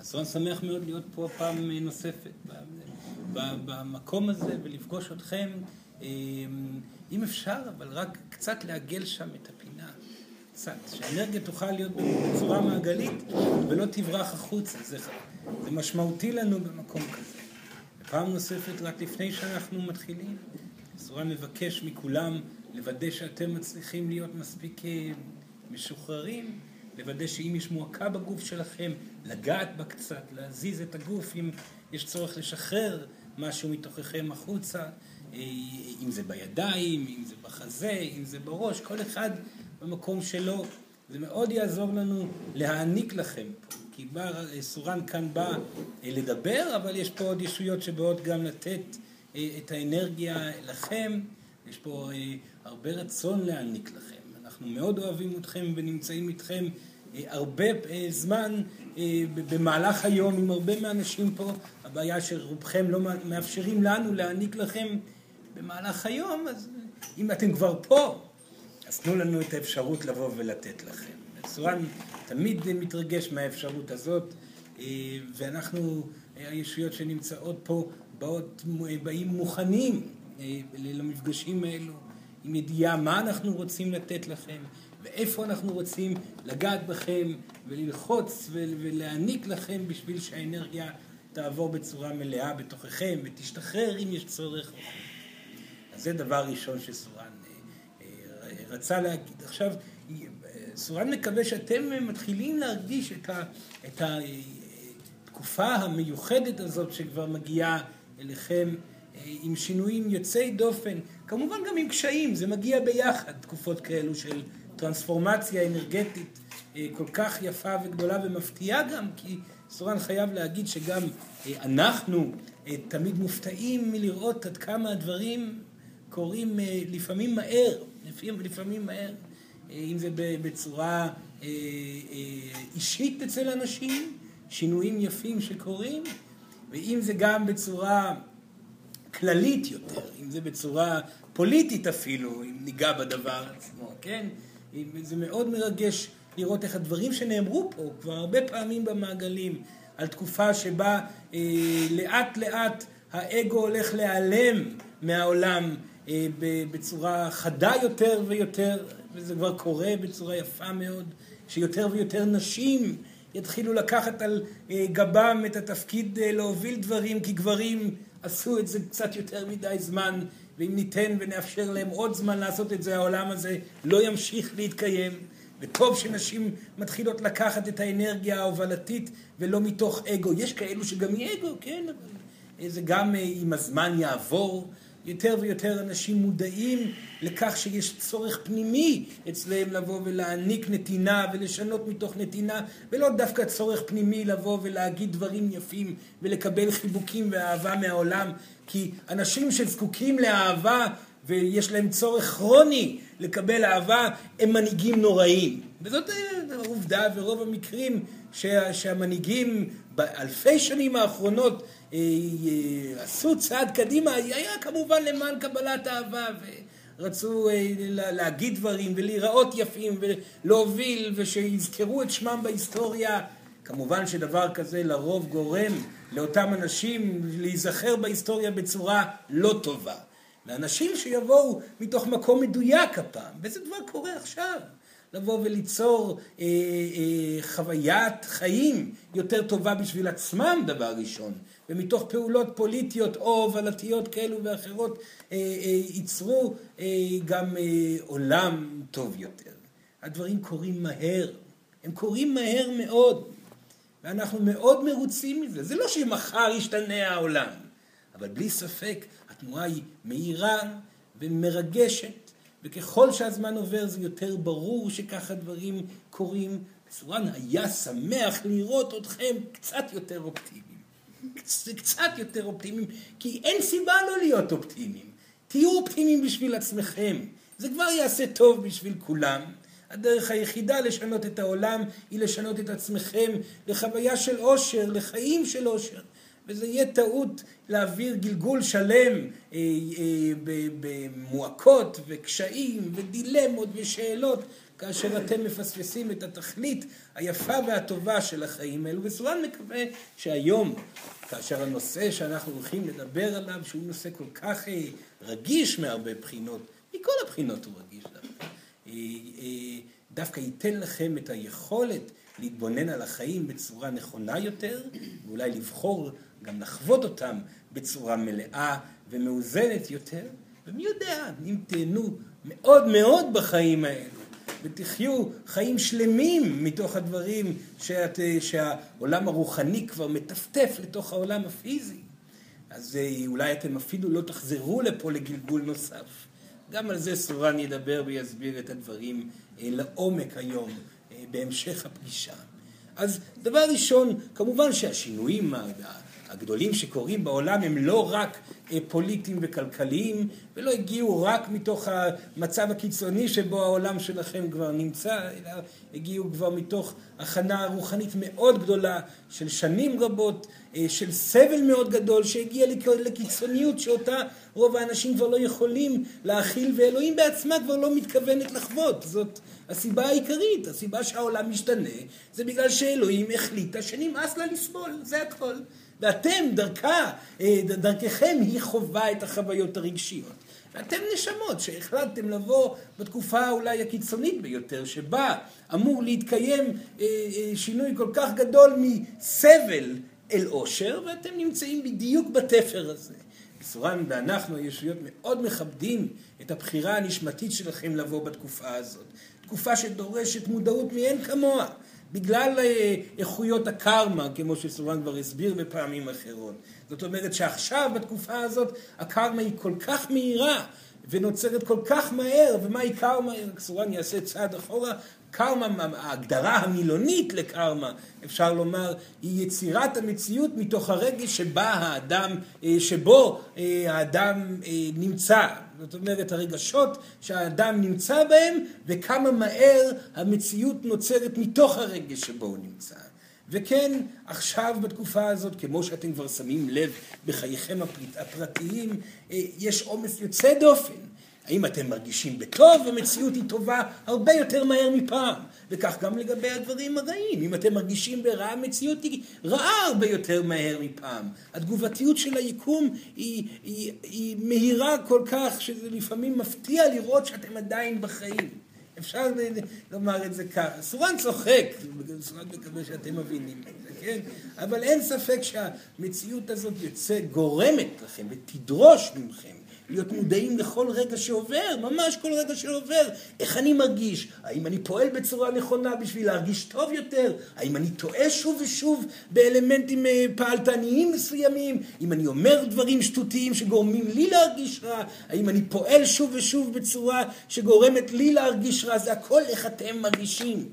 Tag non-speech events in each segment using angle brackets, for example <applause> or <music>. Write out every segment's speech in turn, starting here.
אז אני שמח מאוד להיות פה פעם נוספת במקום הזה ולפגוש אתכם. אם אפשר, אבל רק קצת לעגל שם את הפינה. קצת. שהאנרגיה תוכל להיות בצורה מעגלית ולא תברח החוצה. זה, זה משמעותי לנו במקום כזה. פעם נוספת, רק לפני שאנחנו מתחילים, סורן מבקש מכולם לוודא שאתם מצליחים להיות מספיק אה, משוחררים, לוודא שאם יש מועקה בגוף שלכם, לגעת בה קצת, להזיז את הגוף, אם יש צורך לשחרר משהו מתוככם החוצה, אה, אם זה בידיים, אם זה בחזה, אם זה בראש, כל אחד במקום שלו. זה מאוד יעזור לנו להעניק לכם פה, כי בא, סורן כאן בא אה, לדבר, אבל יש פה עוד ישויות שבאות גם לתת את האנרגיה לכם. יש פה אה, הרבה רצון להעניק לכם. אנחנו מאוד אוהבים אתכם ונמצאים איתכם אה, הרבה אה, זמן במהלך היום עם הרבה מהאנשים פה. הבעיה שרובכם לא מאפשרים לנו להעניק לכם במהלך היום, אז אם אתם כבר פה, אז תנו לנו את האפשרות לבוא ולתת לכם. סורן תמיד מתרגש מהאפשרות הזאת, ואנחנו, הישויות שנמצאות פה, באות, באים מוכנים למפגשים האלו, עם ידיעה מה אנחנו רוצים לתת לכם, ואיפה אנחנו רוצים לגעת בכם, וללחוץ ולהעניק לכם בשביל שהאנרגיה תעבור בצורה מלאה בתוככם, ותשתחרר אם יש צורך. אז זה דבר ראשון שסורן אה, אה, רצה להגיד. עכשיו, סורן מקווה שאתם מתחילים להרגיש את, ה, את התקופה המיוחדת הזאת שכבר מגיעה אליכם אה, עם שינויים יוצאי דופן, כמובן גם עם קשיים, זה מגיע ביחד, תקופות כאלו של טרנספורמציה אנרגטית אה, כל כך יפה וגדולה ומפתיעה גם, כי סורן חייב להגיד שגם אה, אנחנו תמיד מופתעים מלראות עד כמה הדברים קורים לפעמים מהר, לפעמים, לפעמים מהר, אם זה בצורה אישית אצל אנשים, שינויים יפים שקורים, ואם זה גם בצורה כללית יותר, אם זה בצורה פוליטית אפילו, אם ניגע בדבר עצמו, כן? זה מאוד מרגש לראות איך הדברים שנאמרו פה כבר הרבה פעמים במעגלים, על תקופה שבה אה, לאט לאט האגו הולך להיעלם מהעולם אה, בצורה חדה יותר ויותר, וזה כבר קורה בצורה יפה מאוד, שיותר ויותר נשים יתחילו לקחת על אה, גבם את התפקיד אה, להוביל דברים, כי גברים עשו את זה קצת יותר מדי זמן, ואם ניתן ונאפשר להם עוד זמן לעשות את זה, העולם הזה לא ימשיך להתקיים. וטוב שנשים מתחילות לקחת את האנרגיה ההובלתית ולא מתוך אגו. יש כאלו שגם יהיה אגו, כן, אבל זה גם אה, עם הזמן יעבור. יותר ויותר אנשים מודעים לכך שיש צורך פנימי אצלם לבוא ולהעניק נתינה ולשנות מתוך נתינה ולא דווקא צורך פנימי לבוא ולהגיד דברים יפים ולקבל חיבוקים ואהבה מהעולם. כי אנשים שזקוקים לאהבה ויש להם צורך כרוני לקבל אהבה הם מנהיגים נוראים. וזאת עובדה ורוב המקרים שה, שהמנהיגים באלפי שנים האחרונות אה, אה, עשו צעד קדימה, היה כמובן למען קבלת אהבה, ורצו אה, להגיד דברים ולהיראות יפים ולהוביל ושיזכרו את שמם בהיסטוריה. כמובן שדבר כזה לרוב גורם לאותם אנשים להיזכר בהיסטוריה בצורה לא טובה. לאנשים שיבואו מתוך מקום מדויק הפעם, וזה כבר קורה עכשיו. לבוא וליצור אה, אה, חוויית חיים יותר טובה בשביל עצמם דבר ראשון, ומתוך פעולות פוליטיות או הובלתיות כאלו ואחרות אה, אה, ייצרו אה, גם אה, עולם טוב יותר. הדברים קורים מהר, הם קורים מהר מאוד, ואנחנו מאוד מרוצים מזה. זה לא שמחר ישתנה העולם, אבל בלי ספק התנועה היא מהירה ומרגשת. וככל שהזמן עובר זה יותר ברור שככה דברים קורים. סורן היה שמח לראות אתכם קצת יותר אופטימיים. קצת יותר אופטימיים, כי אין סיבה לא להיות אופטימיים. תהיו אופטימיים בשביל עצמכם. זה כבר יעשה טוב בשביל כולם. הדרך היחידה לשנות את העולם היא לשנות את עצמכם לחוויה של אושר, לחיים של אושר. וזה יהיה טעות להעביר גלגול שלם אה, אה, במועקות וקשיים ודילמות ושאלות. כאשר אתם מפספסים את התכלית היפה והטובה של החיים האלו. וסורן מקווה שהיום, כאשר הנושא שאנחנו הולכים לדבר עליו, שהוא נושא כל כך אה, רגיש מהרבה בחינות, מכל הבחינות הוא רגיש דווקא, אה, אה, דווקא ייתן לכם את היכולת להתבונן על החיים בצורה נכונה יותר, ואולי לבחור גם לחוות אותם בצורה מלאה ומאוזנת יותר, ומי יודע, אם תהנו מאוד מאוד בחיים האלו, ותחיו חיים שלמים מתוך הדברים שאת, שהעולם הרוחני כבר מטפטף לתוך העולם הפיזי, אז אה, אולי אתם אפילו לא תחזרו לפה לגלגול נוסף. גם על זה סורן ידבר ויסביר את הדברים אה, לעומק היום, אה, בהמשך הפגישה. אז דבר ראשון, כמובן שהשינויים הגדולים שקורים בעולם הם לא רק אה, פוליטיים וכלכליים ולא הגיעו רק מתוך המצב הקיצוני שבו העולם שלכם כבר נמצא, אלא הגיעו כבר מתוך הכנה רוחנית מאוד גדולה של שנים רבות, אה, של סבל מאוד גדול שהגיע לקיצוניות שאותה רוב האנשים כבר לא יכולים להכיל ואלוהים בעצמה כבר לא מתכוונת לחוות. זאת הסיבה העיקרית, הסיבה שהעולם משתנה זה בגלל שאלוהים החליטה שנמאס לה לסבול, זה הכל. ואתם, דרכה, אה, דרככם היא חווה את החוויות הרגשיות. ואתם נשמות שהחלטתם לבוא בתקופה אולי הקיצונית ביותר, שבה אמור להתקיים אה, אה, שינוי כל כך גדול מסבל אל עושר, ואתם נמצאים בדיוק בתפר הזה. סורן ואנחנו, הישויות, מאוד מכבדים את הבחירה הנשמתית שלכם לבוא בתקופה הזאת. תקופה שדורשת מודעות מאין כמוה. בגלל אה, איכויות הקרמה, כמו שסורן כבר הסביר בפעמים אחרות. זאת אומרת שעכשיו, בתקופה הזאת, הקרמה היא כל כך מהירה ונוצרת כל כך מהר, ומהי קרמה? סורן יעשה צעד אחורה. קרמה, ההגדרה המילונית לקרמה, אפשר לומר, היא יצירת המציאות מתוך הרגש שבה האדם, אה, שבו אה, האדם נמצא. זאת אומרת, הרגשות שהאדם נמצא בהם, וכמה מהר המציאות נוצרת מתוך הרגש שבו הוא נמצא. וכן, עכשיו בתקופה הזאת, כמו שאתם כבר שמים לב בחייכם הפרטיים, אה, יש עומס יוצא דופן. האם אתם מרגישים בטוב, המציאות היא טובה הרבה יותר מהר מפעם. וכך גם לגבי הדברים הרעים. אם אתם מרגישים ברע, המציאות היא רעה הרבה יותר מהר מפעם. התגובתיות של היקום היא, היא, היא מהירה כל כך, שזה לפעמים מפתיע לראות שאתם עדיין בחיים. אפשר לומר את זה ככה. סורן צוחק, סורן מקווה שאתם מבינים את זה, כן? אבל אין ספק שהמציאות הזאת יוצא, גורמת לכם ותדרוש מכם להיות מודעים לכל רגע שעובר, ממש כל רגע שעובר. איך אני מרגיש? האם אני פועל בצורה נכונה בשביל להרגיש טוב יותר? האם אני טועה שוב ושוב באלמנטים אה, פעלתניים מסוימים? אם אני אומר דברים שטותיים שגורמים לי להרגיש רע? האם אני פועל שוב ושוב בצורה שגורמת לי להרגיש רע? זה הכל איך אתם מרגישים.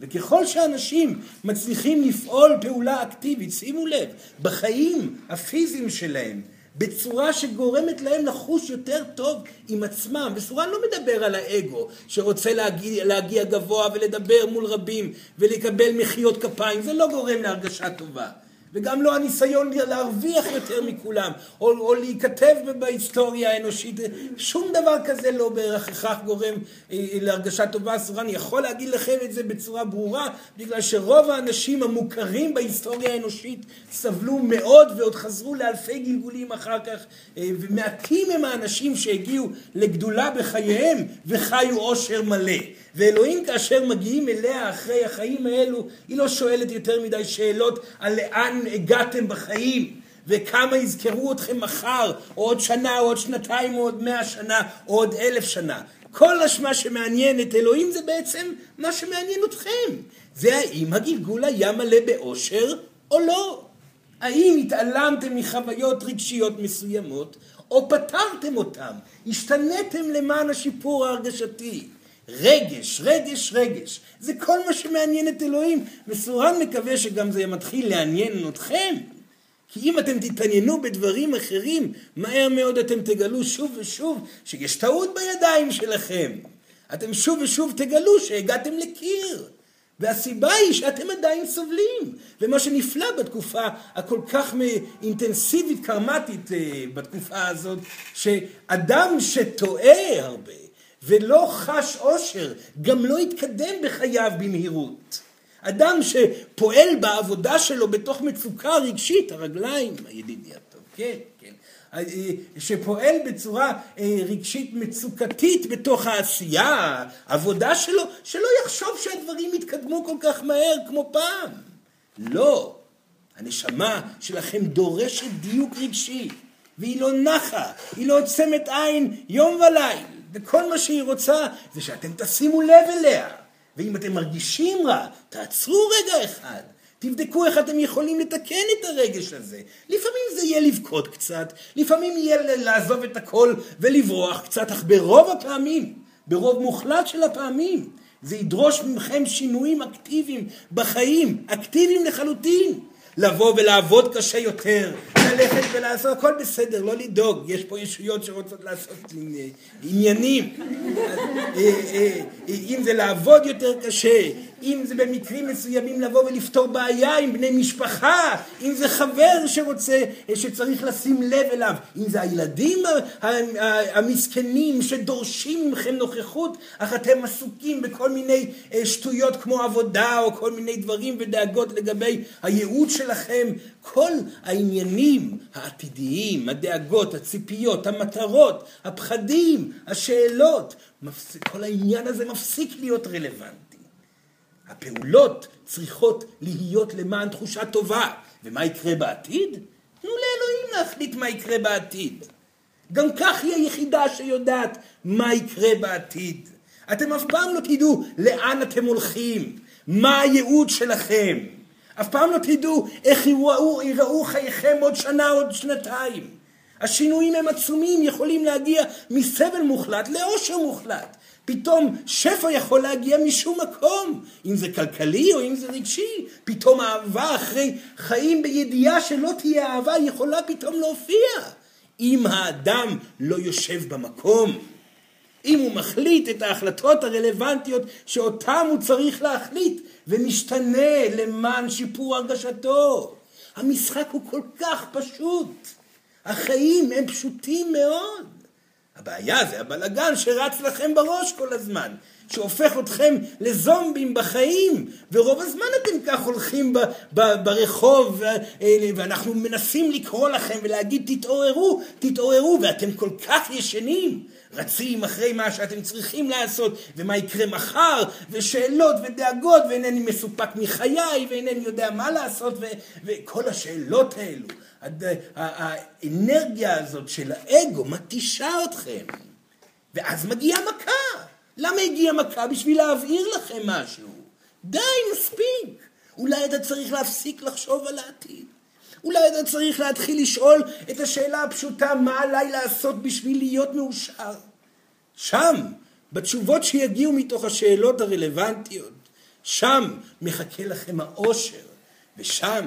וככל שאנשים מצליחים לפעול פעולה אקטיבית, שימו לב, בחיים הפיזיים שלהם, בצורה שגורמת להם לחוש יותר טוב עם עצמם. וסורן לא מדבר על האגו שרוצה להגיע, להגיע גבוה ולדבר מול רבים ולקבל מחיאות כפיים, זה לא גורם להרגשה טובה. וגם לא הניסיון להרוויח יותר מכולם, או, או להיכתב בהיסטוריה האנושית, שום דבר כזה לא בהכרח גורם אה, להרגשה טובה. סורן יכול להגיד לכם את זה בצורה ברורה, בגלל שרוב האנשים המוכרים בהיסטוריה האנושית סבלו מאוד ועוד חזרו לאלפי גלגולים אחר כך, אה, ומעטים הם האנשים שהגיעו לגדולה בחייהם וחיו עושר מלא. ואלוהים כאשר מגיעים אליה אחרי החיים האלו, היא לא שואלת יותר מדי שאלות על לאן הגעתם בחיים. וכמה יזכרו אתכם מחר, או עוד שנה, או עוד שנתיים, או עוד מאה שנה, או עוד אלף שנה. כל מה שמעניין את אלוהים זה בעצם מה שמעניין אתכם. זה האם הגלגול היה מלא באושר או לא. האם התעלמתם מחוויות רגשיות מסוימות, או פתרתם אותם, השתנתם למען השיפור ההרגשתי. רגש, רגש, רגש. זה כל מה שמעניין את אלוהים. וסורן מקווה שגם זה מתחיל לעניין אתכם. כי אם אתם תתעניינו בדברים אחרים, מהר מאוד אתם תגלו שוב ושוב שיש טעות בידיים שלכם. אתם שוב ושוב תגלו שהגעתם לקיר. והסיבה היא שאתם עדיין סובלים. ומה שנפלא בתקופה הכל כך אינטנסיבית, קרמטית אה, בתקופה הזאת, שאדם שטועה הרבה, ולא חש עושר, גם לא יתקדם בחייו במהירות. אדם שפועל בעבודה שלו בתוך מצוקה רגשית, הרגליים, הידידי הטוב, כן, כן, שפועל בצורה אה, רגשית מצוקתית בתוך העשייה, עבודה שלו, שלא יחשוב שהדברים יתקדמו כל כך מהר כמו פעם. לא. הנשמה שלכם דורשת דיוק רגשי, והיא לא נחה, היא לא עוצמת עין יום וליל, וכל מה שהיא רוצה זה שאתם תשימו לב אליה. ואם אתם מרגישים רע, תעצרו רגע אחד. תבדקו איך אתם יכולים לתקן את הרגש הזה. לפעמים זה יהיה לבכות קצת, לפעמים יהיה לעזוב את הכל ולברוח קצת, אך ברוב הפעמים, ברוב מוחלט של הפעמים, זה ידרוש מכם שינויים אקטיביים בחיים, אקטיביים לחלוטין. לבוא ולעבוד קשה יותר, ללכת ולעשות, הכל בסדר, לא לדאוג, יש פה ישויות שרוצות לעשות עניינים. אה, אה, אם זה לעבוד יותר קשה, אם זה במקרים מסוימים לבוא ולפתור בעיה עם בני משפחה, אם זה חבר שרוצה, שצריך לשים לב אליו, אם זה הילדים המסכנים שדורשים מכם נוכחות, אך אתם עסוקים בכל מיני אה, שטויות כמו עבודה או כל מיני דברים ודאגות לגבי הייעוד שלכם, כל העניינים העתידיים, הדאגות, הציפיות, המטרות, הפחדים, השאלות, כל העניין הזה מפסיק להיות רלוונטי. הפעולות צריכות להיות למען תחושה טובה. ומה יקרה בעתיד? תנו לאלוהים להחליט מה יקרה בעתיד. גם כך היא היחידה שיודעת מה יקרה בעתיד. אתם אף פעם לא תדעו לאן אתם הולכים, מה הייעוד שלכם. אף פעם לא תדעו איך יראו, יראו חייכם עוד שנה, עוד שנתיים. השינויים הם עצומים, יכולים להגיע מסבל מוחלט לאושר מוחלט. פתאום שפע יכול להגיע משום מקום, אם זה כלכלי או אם זה רגשי. פתאום אהבה אחרי חיים בידיעה שלא תהיה אהבה יכולה פתאום להופיע. אם האדם לא יושב במקום, אם הוא מחליט את ההחלטות הרלוונטיות שאותם הוא צריך להחליט ומשתנה למען שיפור הרגשתו. המשחק הוא כל כך פשוט. החיים הם פשוטים מאוד. הבעיה זה הבלגן שרץ לכם בראש כל הזמן, שהופך אתכם לזומבים בחיים, ורוב הזמן אתם כך הולכים ב, ב, ברחוב, אה, ואנחנו מנסים לקרוא לכם ולהגיד תתעוררו, תתעוררו, ואתם כל כך ישנים. רצים אחרי מה שאתם צריכים לעשות, ומה יקרה מחר, ושאלות ודאגות, ואינני מסופק מחיי, ואינני יודע מה לעשות, ו, וכל השאלות האלו. האנרגיה הזאת של האגו מתישה אתכם. ואז מגיעה מכה. למה הגיעה מכה? בשביל להבהיר לכם משהו. די, מספיק. אולי אתה צריך להפסיק לחשוב על העתיד. אולי אתה צריך להתחיל לשאול את השאלה הפשוטה, מה עליי לעשות בשביל להיות מאושר? שם, בתשובות שיגיעו מתוך השאלות הרלוונטיות, שם מחכה לכם האושר, ושם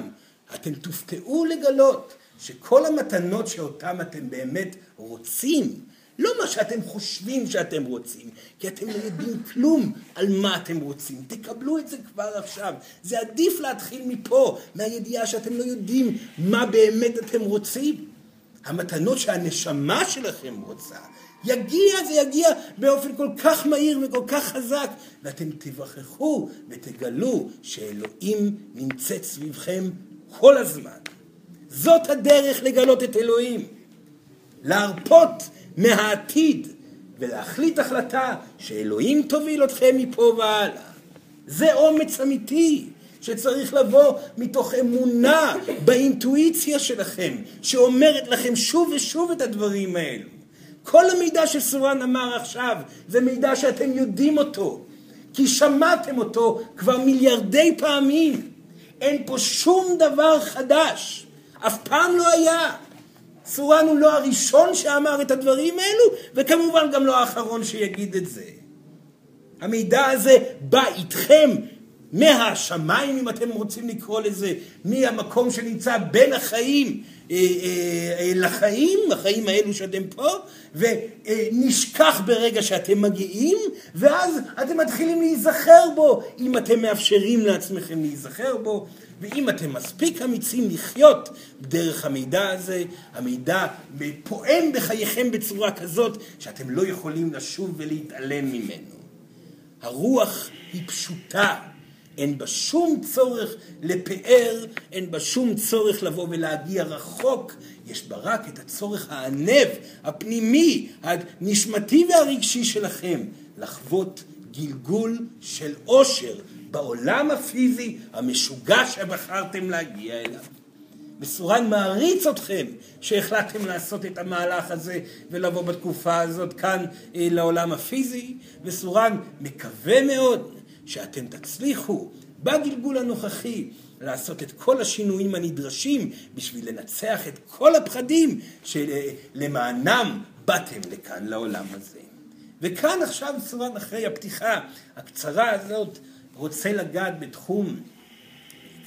אתם תופתעו לגלות שכל המתנות שאותם אתם באמת רוצים, לא מה שאתם חושבים שאתם רוצים, כי אתם לא יודעים כלום על מה אתם רוצים. תקבלו את זה כבר עכשיו. זה עדיף להתחיל מפה, מהידיעה שאתם לא יודעים מה באמת אתם רוצים. המתנות שהנשמה שלכם רוצה, יגיע, זה יגיע באופן כל כך מהיר וכל כך חזק, ואתם תיווכחו ותגלו שאלוהים נמצאת סביבכם כל הזמן. זאת הדרך לגלות את אלוהים. להרפות מהעתיד ולהחליט החלטה שאלוהים תוביל אתכם מפה והלאה. זה אומץ אמיתי שצריך לבוא מתוך אמונה באינטואיציה שלכם, שאומרת לכם שוב ושוב את הדברים האלו. כל המידע שסורן אמר עכשיו זה מידע שאתם יודעים אותו, כי שמעתם אותו כבר מיליארדי פעמים. אין פה שום דבר חדש, אף פעם לא היה. סורן הוא לא הראשון שאמר את הדברים האלו, וכמובן גם לא האחרון שיגיד את זה. המידע הזה בא איתכם מהשמיים, אם אתם רוצים לקרוא לזה, מהמקום שנמצא בין החיים לחיים, החיים האלו שאתם פה, ונשכח ברגע שאתם מגיעים, ואז אתם מתחילים להיזכר בו, אם אתם מאפשרים לעצמכם להיזכר בו, ואם אתם מספיק אמיצים לחיות דרך המידע הזה, המידע פועם בחייכם בצורה כזאת שאתם לא יכולים לשוב ולהתעלם ממנו. הרוח היא פשוטה, אין בה שום צורך לפאר, אין בה שום צורך לבוא ולהגיע רחוק, יש בה רק את הצורך הענב, הפנימי, הנשמתי והרגשי שלכם, לחוות גלגול של עושר בעולם הפיזי המשוגע שבחרתם להגיע אליו. מסורן מעריץ אתכם שהחלטתם לעשות את המהלך הזה ולבוא בתקופה הזאת כאן אה, לעולם הפיזי, וסורן מקווה מאוד שאתם תצליחו בגלגול הנוכחי לעשות את כל השינויים הנדרשים בשביל לנצח את כל הפחדים שלמענם באתם לכאן לעולם הזה. וכאן עכשיו סורן אחרי הפתיחה הקצרה הזאת רוצה לגעת בתחום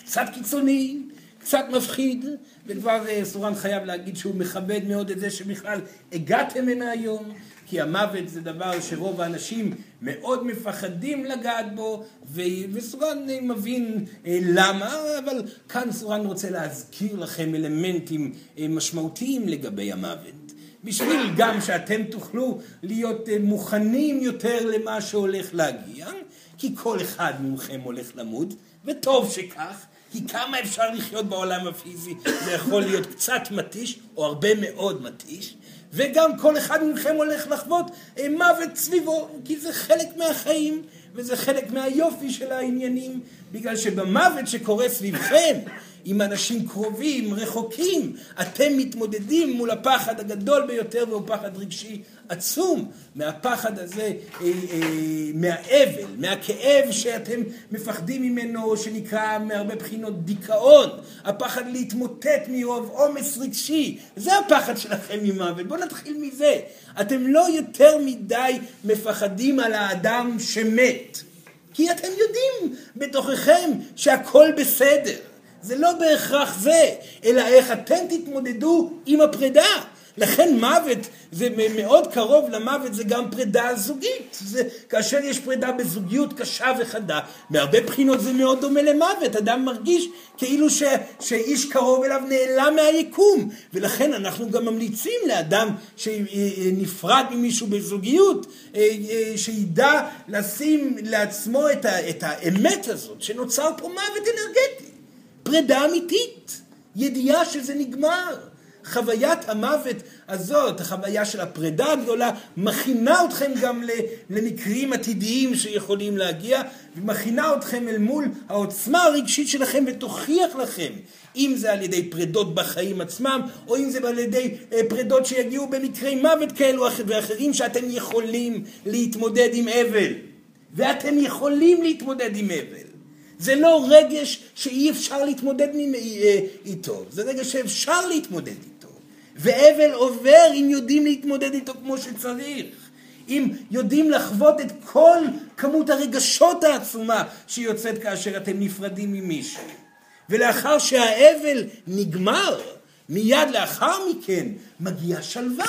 קצת קיצוני, קצת מפחיד, וכבר אה, סורן חייב להגיד שהוא מכבד מאוד את זה שבכלל הגעתם הנה היום, כי המוות זה דבר שרוב האנשים מאוד מפחדים לגעת בו, וסורן אה, מבין אה, למה, אבל כאן סורן רוצה להזכיר לכם אלמנטים משמעותיים לגבי המוות. בשביל גם שאתם תוכלו להיות מוכנים יותר למה שהולך להגיע, כי כל אחד מכם הולך למות, וטוב שכך, כי כמה אפשר לחיות בעולם הפיזי, זה יכול להיות קצת מתיש, או הרבה מאוד מתיש, וגם כל אחד מכם הולך לחוות אה, מוות סביבו, כי זה חלק מהחיים, וזה חלק מהיופי של העניינים, בגלל שבמוות שקורה סביבכם, עם אנשים קרובים, רחוקים, אתם מתמודדים מול הפחד הגדול ביותר והוא פחד רגשי עצום. מהפחד הזה, אה, אה, מהאבל, מהכאב שאתם מפחדים ממנו, שנקרא מהרבה בחינות דיכאון, הפחד להתמוטט מרוב עומס רגשי, זה הפחד שלכם ממוות. בואו נתחיל מזה. אתם לא יותר מדי מפחדים על האדם שמת, כי אתם יודעים בתוככם שהכל בסדר. זה לא בהכרח זה, אלא איך אתם תתמודדו עם הפרידה. לכן מוות, זה מאוד קרוב למוות, זה גם פרידה זוגית. זה, כאשר יש פרידה בזוגיות קשה וחדה, מהרבה בחינות זה מאוד דומה למוות. אדם מרגיש כאילו ש, שאיש קרוב אליו נעלם מהיקום. ולכן אנחנו גם ממליצים לאדם שנפרד ממישהו בזוגיות, אה, אה, שידע לשים לעצמו את, ה, את האמת הזאת, שנוצר פה מוות אנרגטי. פרידה אמיתית, ידיעה שזה נגמר. חוויית המוות הזאת, החוויה של הפרידה הגדולה, מכינה אתכם גם למקרים עתידיים שיכולים להגיע, ומכינה אתכם אל מול העוצמה הרגשית שלכם ותוכיח לכם, אם זה על ידי פרידות בחיים עצמם, או אם זה על ידי אה, פרידות שיגיעו במקרי מוות כאלו ואחרים, שאתם יכולים להתמודד עם אבל. ואתם יכולים להתמודד עם אבל. זה לא רגש שאי אפשר להתמודד אה, איתו, זה רגש שאפשר להתמודד איתו. ואבל עובר אם יודעים להתמודד איתו כמו שצריך. אם יודעים לחוות את כל כמות הרגשות העצומה שיוצאת כאשר אתם נפרדים ממישהו. ולאחר שהאבל נגמר, מיד לאחר מכן מגיעה שלווה.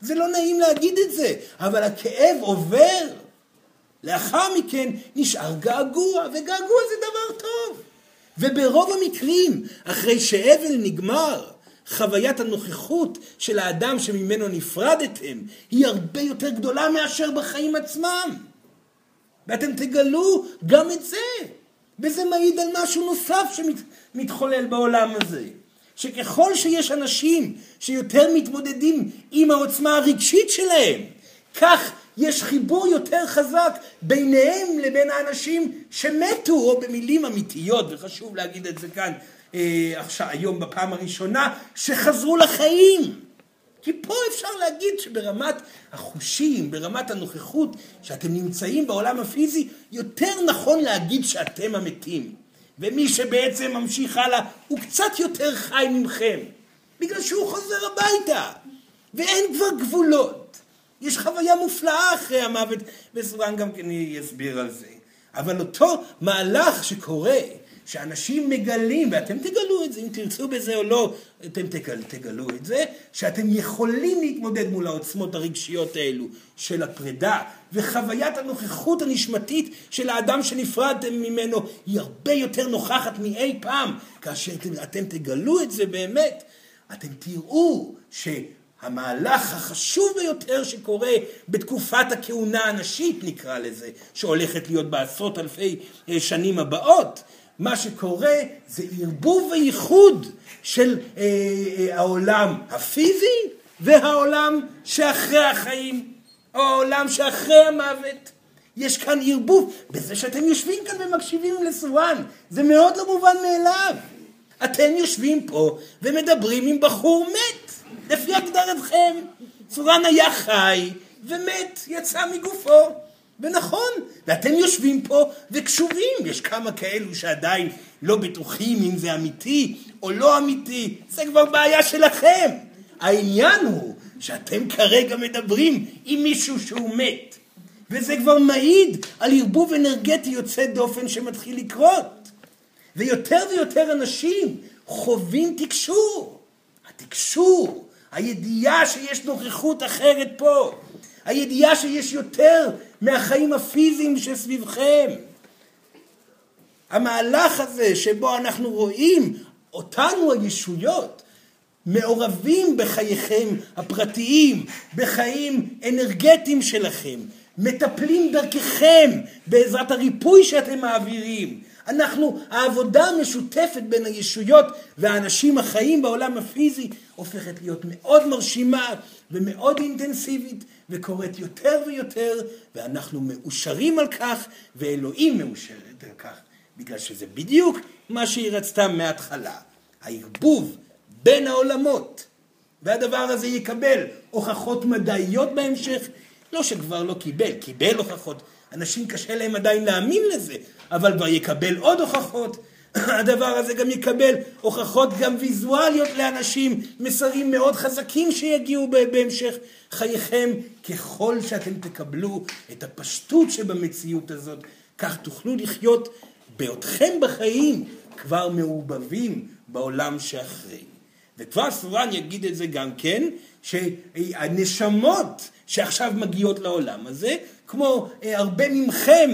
זה לא נעים להגיד את זה, אבל הכאב עובר. לאחר מכן נשאר געגוע, וגעגוע זה דבר טוב. וברוב המקרים, אחרי שאבל נגמר, חוויית הנוכחות של האדם שממנו נפרדתם היא הרבה יותר גדולה מאשר בחיים עצמם. ואתם תגלו גם את זה. וזה מעיד על משהו נוסף שמתחולל בעולם הזה. שככל שיש אנשים שיותר מתמודדים עם העוצמה הרגשית שלהם, כך יש חיבור יותר חזק ביניהם לבין האנשים שמתו, או במילים אמיתיות, וחשוב להגיד את זה כאן אה, עכשיו, היום בפעם הראשונה, שחזרו לחיים. כי פה אפשר להגיד שברמת החושים, ברמת הנוכחות, שאתם נמצאים בעולם הפיזי, יותר נכון להגיד שאתם המתים. ומי שבעצם ממשיך הלאה, הוא קצת יותר חי ממכם. בגלל שהוא חוזר הביתה. ואין כבר גבולות. יש חוויה מופלאה אחרי המוות, וסורן גם כן יסביר על זה. אבל אותו מהלך שקורה, שאנשים מגלים, ואתם תגלו את זה, אם תרצו בזה או לא, אתם תגל, תגלו את זה, שאתם יכולים להתמודד מול העוצמות הרגשיות האלו של הפרידה, וחוויית הנוכחות הנשמתית של האדם שנפרדתם ממנו היא הרבה יותר נוכחת מאי פעם. כאשר אתם, אתם תגלו את זה באמת, אתם תראו ש... המהלך החשוב ביותר שקורה בתקופת הכהונה הנשית נקרא לזה, שהולכת להיות בעשרות אלפי אה, שנים הבאות, מה שקורה זה ערבוב וייחוד של אה, אה, העולם הפיזי והעולם שאחרי החיים, או העולם שאחרי המוות. יש כאן ערבוב. בזה שאתם יושבים כאן ומקשיבים לסורן, זה מאוד לא מובן מאליו. אתם יושבים פה ומדברים עם בחור מת, לפי הגדרתכם. סורן היה חי ומת, יצא מגופו. ונכון, ואתם יושבים פה וקשובים, יש כמה כאלו שעדיין לא בטוחים אם זה אמיתי או לא אמיתי, זה כבר בעיה שלכם. העניין הוא שאתם כרגע מדברים עם מישהו שהוא מת, וזה כבר מעיד על ערבוב אנרגטי יוצא דופן שמתחיל לקרות. ויותר ויותר אנשים חווים תקשור. התקשור, הידיעה שיש נוכחות אחרת פה, הידיעה שיש יותר מהחיים הפיזיים שסביבכם. המהלך הזה שבו אנחנו רואים אותנו הישויות מעורבים בחייכם הפרטיים, בחיים אנרגטיים שלכם, מטפלים דרככם בעזרת הריפוי שאתם מעבירים. אנחנו, העבודה המשותפת בין הישויות והאנשים החיים בעולם הפיזי הופכת להיות מאוד מרשימה ומאוד אינטנסיבית וקורית יותר ויותר ואנחנו מאושרים על כך ואלוהים מאושרת על כך בגלל שזה בדיוק מה שהיא רצתה מההתחלה. הערבוב בין העולמות והדבר הזה יקבל הוכחות מדעיות בהמשך. לא שכבר לא קיבל, קיבל הוכחות. אנשים קשה להם עדיין להאמין לזה, אבל כבר יקבל עוד הוכחות. <laughs> הדבר הזה גם יקבל הוכחות גם ויזואליות לאנשים, מסרים מאוד חזקים שיגיעו בהמשך חייכם. ככל שאתם תקבלו את הפשטות שבמציאות הזאת, כך תוכלו לחיות בעודכם בחיים כבר מעובבים בעולם שאחרי. וכבר סורן יגיד את זה גם כן, שהנשמות שעכשיו מגיעות לעולם הזה, כמו אה, הרבה מכם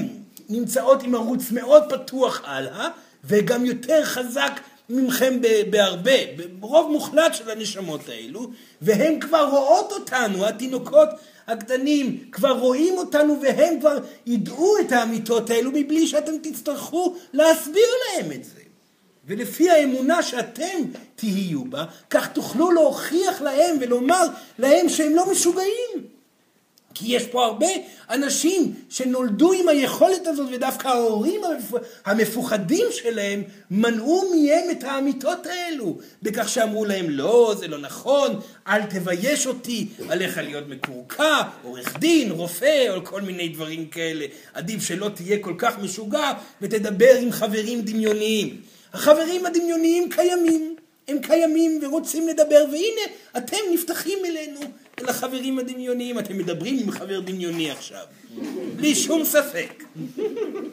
נמצאות עם ערוץ מאוד פתוח הלאה, וגם יותר חזק מכם בהרבה, ברוב מוחלט של הנשמות האלו, והן כבר רואות אותנו, התינוקות הקטנים כבר רואים אותנו והם כבר ידעו את האמיתות האלו מבלי שאתם תצטרכו להסביר להם את זה. ולפי האמונה שאתם תהיו בה, כך תוכלו להוכיח להם ולומר להם שהם לא משוגעים. כי יש פה הרבה אנשים שנולדו עם היכולת הזאת ודווקא ההורים המפוחדים שלהם מנעו מהם את האמיתות האלו בכך שאמרו להם לא זה לא נכון אל תבייש אותי עליך להיות מקורקע עורך דין רופא או כל מיני דברים כאלה. עדיף שלא תהיה כל כך משוגע ותדבר עם חברים דמיוניים. החברים הדמיוניים קיימים הם קיימים ורוצים לדבר והנה אתם נפתחים אלינו לחברים הדמיוניים, אתם מדברים עם חבר דמיוני עכשיו, בלי שום ספק.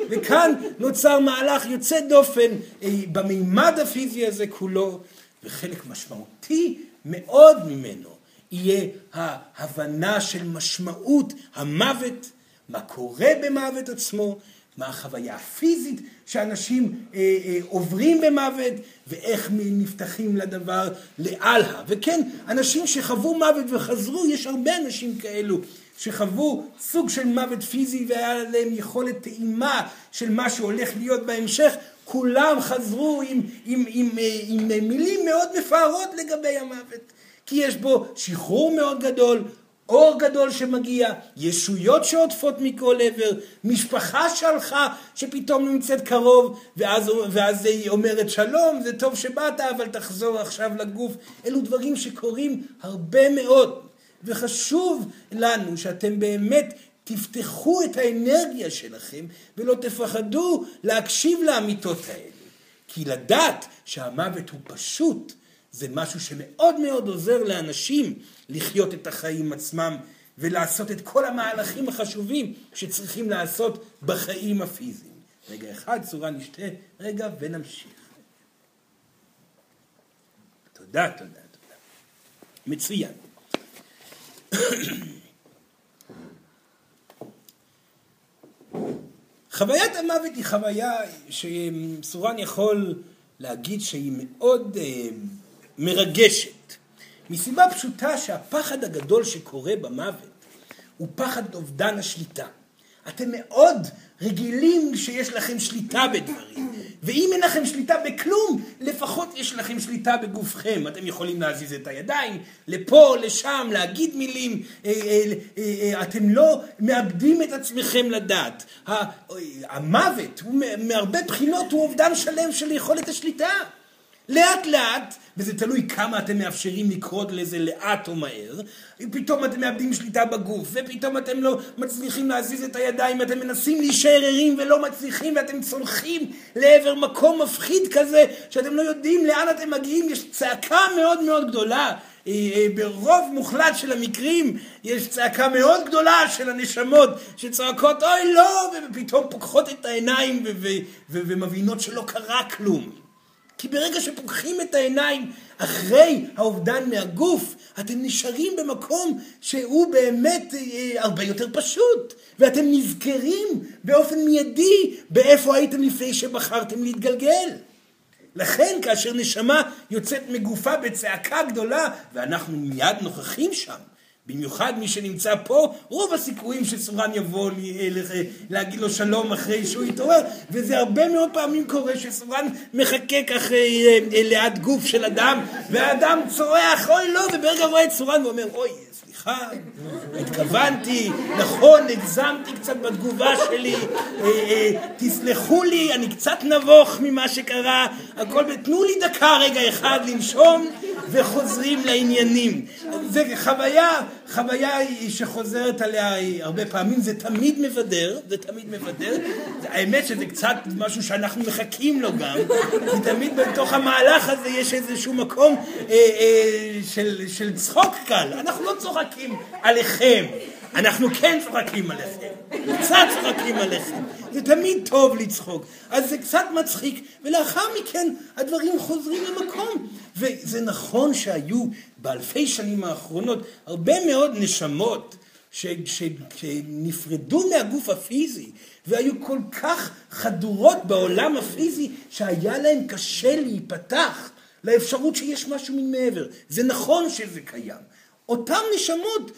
וכאן נוצר מהלך יוצא דופן אה, במימד הפיזי הזה כולו, וחלק משמעותי מאוד ממנו יהיה ההבנה של משמעות המוות, מה קורה במוות עצמו, מה החוויה הפיזית שאנשים אה, אה, עוברים במוות ואיך נפתחים לדבר לאללה. וכן, אנשים שחוו מוות וחזרו, יש הרבה אנשים כאלו שחוו סוג של מוות פיזי והיה להם יכולת טעימה של מה שהולך להיות בהמשך, כולם חזרו עם, עם, עם, עם, אה, עם מילים מאוד מפארות לגבי המוות. כי יש בו שחרור מאוד גדול, אור גדול שמגיע, ישויות שעוטפות מכל עבר, משפחה שהלכה שפתאום נמצאת קרוב ואז, ואז היא אומרת שלום, זה טוב שבאת אבל תחזור עכשיו לגוף. אלו דברים שקורים הרבה מאוד וחשוב לנו שאתם באמת תפתחו את האנרגיה שלכם ולא תפחדו להקשיב לאמיתות האלה. כי לדעת שהמוות הוא פשוט זה משהו שמאוד מאוד עוזר לאנשים לחיות את החיים עצמם ולעשות את כל המהלכים החשובים שצריכים לעשות בחיים הפיזיים. רגע אחד, צורה נשתה רגע ונמשיך. תודה, תודה, תודה. מצוין. חוויית המוות היא חוויה שסורן יכול להגיד שהיא מאוד אה, מרגשת. מסיבה פשוטה שהפחד הגדול שקורה במוות הוא פחד אובדן השליטה. אתם מאוד רגילים שיש לכם שליטה בדברים, ואם אין לכם שליטה בכלום, לפחות יש לכם שליטה בגופכם. אתם יכולים להזיז את הידיים לפה, לשם, להגיד מילים, אה, אה, אה, אתם לא מאבדים את עצמכם לדעת. המוות, מהרבה בחינות, הוא אובדן שלם של יכולת השליטה. לאט לאט, וזה תלוי כמה אתם מאפשרים לקרות לזה לאט או מהר, פתאום אתם מאבדים שליטה בגוף, ופתאום אתם לא מצליחים להזיז את הידיים, אתם מנסים להישאר ערים ולא מצליחים, ואתם צולחים לעבר מקום מפחיד כזה, שאתם לא יודעים לאן אתם מגיעים, יש צעקה מאוד מאוד גדולה. אה, אה, ברוב מוחלט של המקרים יש צעקה מאוד גדולה של הנשמות שצועקות אוי לא ופתאום פוקחות את העיניים ומבינות שלא קרה כלום. כי ברגע שפוקחים את העיניים אחרי האובדן מהגוף, אתם נשארים במקום שהוא באמת אה, הרבה יותר פשוט, ואתם נזכרים באופן מיידי באיפה הייתם לפני שבחרתם להתגלגל. לכן כאשר נשמה יוצאת מגופה בצעקה גדולה, ואנחנו מיד נוכחים שם, במיוחד מי שנמצא פה, רוב הסיכויים שסורן יבוא להגיד לו שלום אחרי שהוא יתעורר, וזה הרבה מאוד פעמים קורה שסורן מחכה ככה אה, אה, ליד גוף של אדם, והאדם צורח, אוי לא, וברגע רואה את סורן ואומר, אוי, סליחה, התכוונתי, נכון, הגזמתי קצת בתגובה שלי, אה, תסלחו לי, אני קצת נבוך ממה שקרה, הכל, תנו לי דקה רגע אחד לנשום. וחוזרים לעניינים. זה חוויה, חוויה שחוזרת עליה הרבה פעמים, זה תמיד מבדר, זה תמיד מבדר. האמת שזה קצת משהו שאנחנו מחכים לו גם, כי תמיד בתוך המהלך הזה יש איזשהו מקום אה, אה, של, של צחוק קל. אנחנו לא צוחקים עליכם. אנחנו כן צוחקים עליכם, קצת צוחקים עליכם, זה תמיד טוב לצחוק, אז זה קצת מצחיק, ולאחר מכן הדברים חוזרים למקום. וזה נכון שהיו באלפי שנים האחרונות הרבה מאוד נשמות ש, ש, שנפרדו מהגוף הפיזי והיו כל כך חדורות בעולם הפיזי שהיה להם קשה להיפתח לאפשרות שיש משהו ממעבר. זה נכון שזה קיים. אותם נשמות,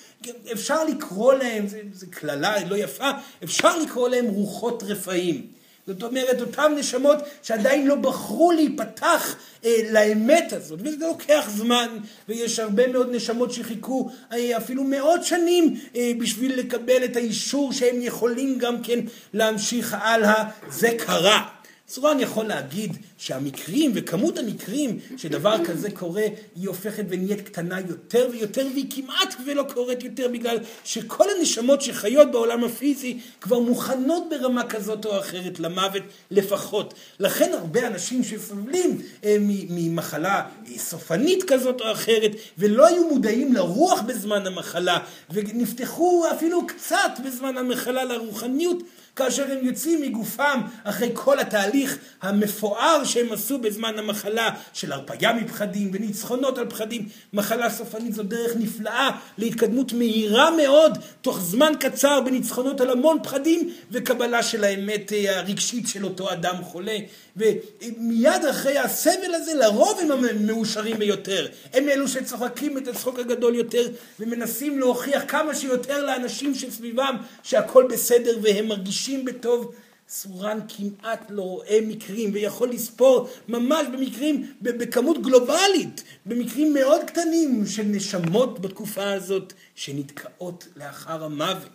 אפשר לקרוא להם, זו קללה לא יפה, אפשר לקרוא להם רוחות רפאים. זאת אומרת, אותם נשמות שעדיין לא בחרו להיפתח אה, לאמת הזאת, וזה לוקח זמן, ויש הרבה מאוד נשמות שחיכו אה, אפילו מאות שנים אה, בשביל לקבל את האישור שהם יכולים גם כן להמשיך הלאה, זה קרה. סורן יכול להגיד שהמקרים וכמות המקרים שדבר כזה קורה היא הופכת ונהיית קטנה יותר ויותר והיא כמעט ולא קורית יותר בגלל שכל הנשמות שחיות בעולם הפיזי כבר מוכנות ברמה כזאת או אחרת למוות לפחות. לכן הרבה אנשים שסובלים אה, ממחלה סופנית כזאת או אחרת ולא היו מודעים לרוח בזמן המחלה ונפתחו אפילו קצת בזמן המחלה לרוחניות כאשר הם יוצאים מגופם אחרי כל התהליך המפואר שהם עשו בזמן המחלה של הרפאיה מפחדים וניצחונות על פחדים. מחלה סופנית זו דרך נפלאה להתקדמות מהירה מאוד תוך זמן קצר בניצחונות על המון פחדים וקבלה של האמת אה, הרגשית של אותו אדם חולה. ומיד אחרי הסבל הזה לרוב הם המאושרים ביותר. הם אלו שצוחקים את הצחוק הגדול יותר ומנסים להוכיח כמה שיותר לאנשים שסביבם שהכל בסדר והם מרגישים בטוב. סורן כמעט לא רואה מקרים ויכול לספור ממש במקרים, בכמות גלובלית, במקרים מאוד קטנים של נשמות בתקופה הזאת שנתקעות לאחר המוות.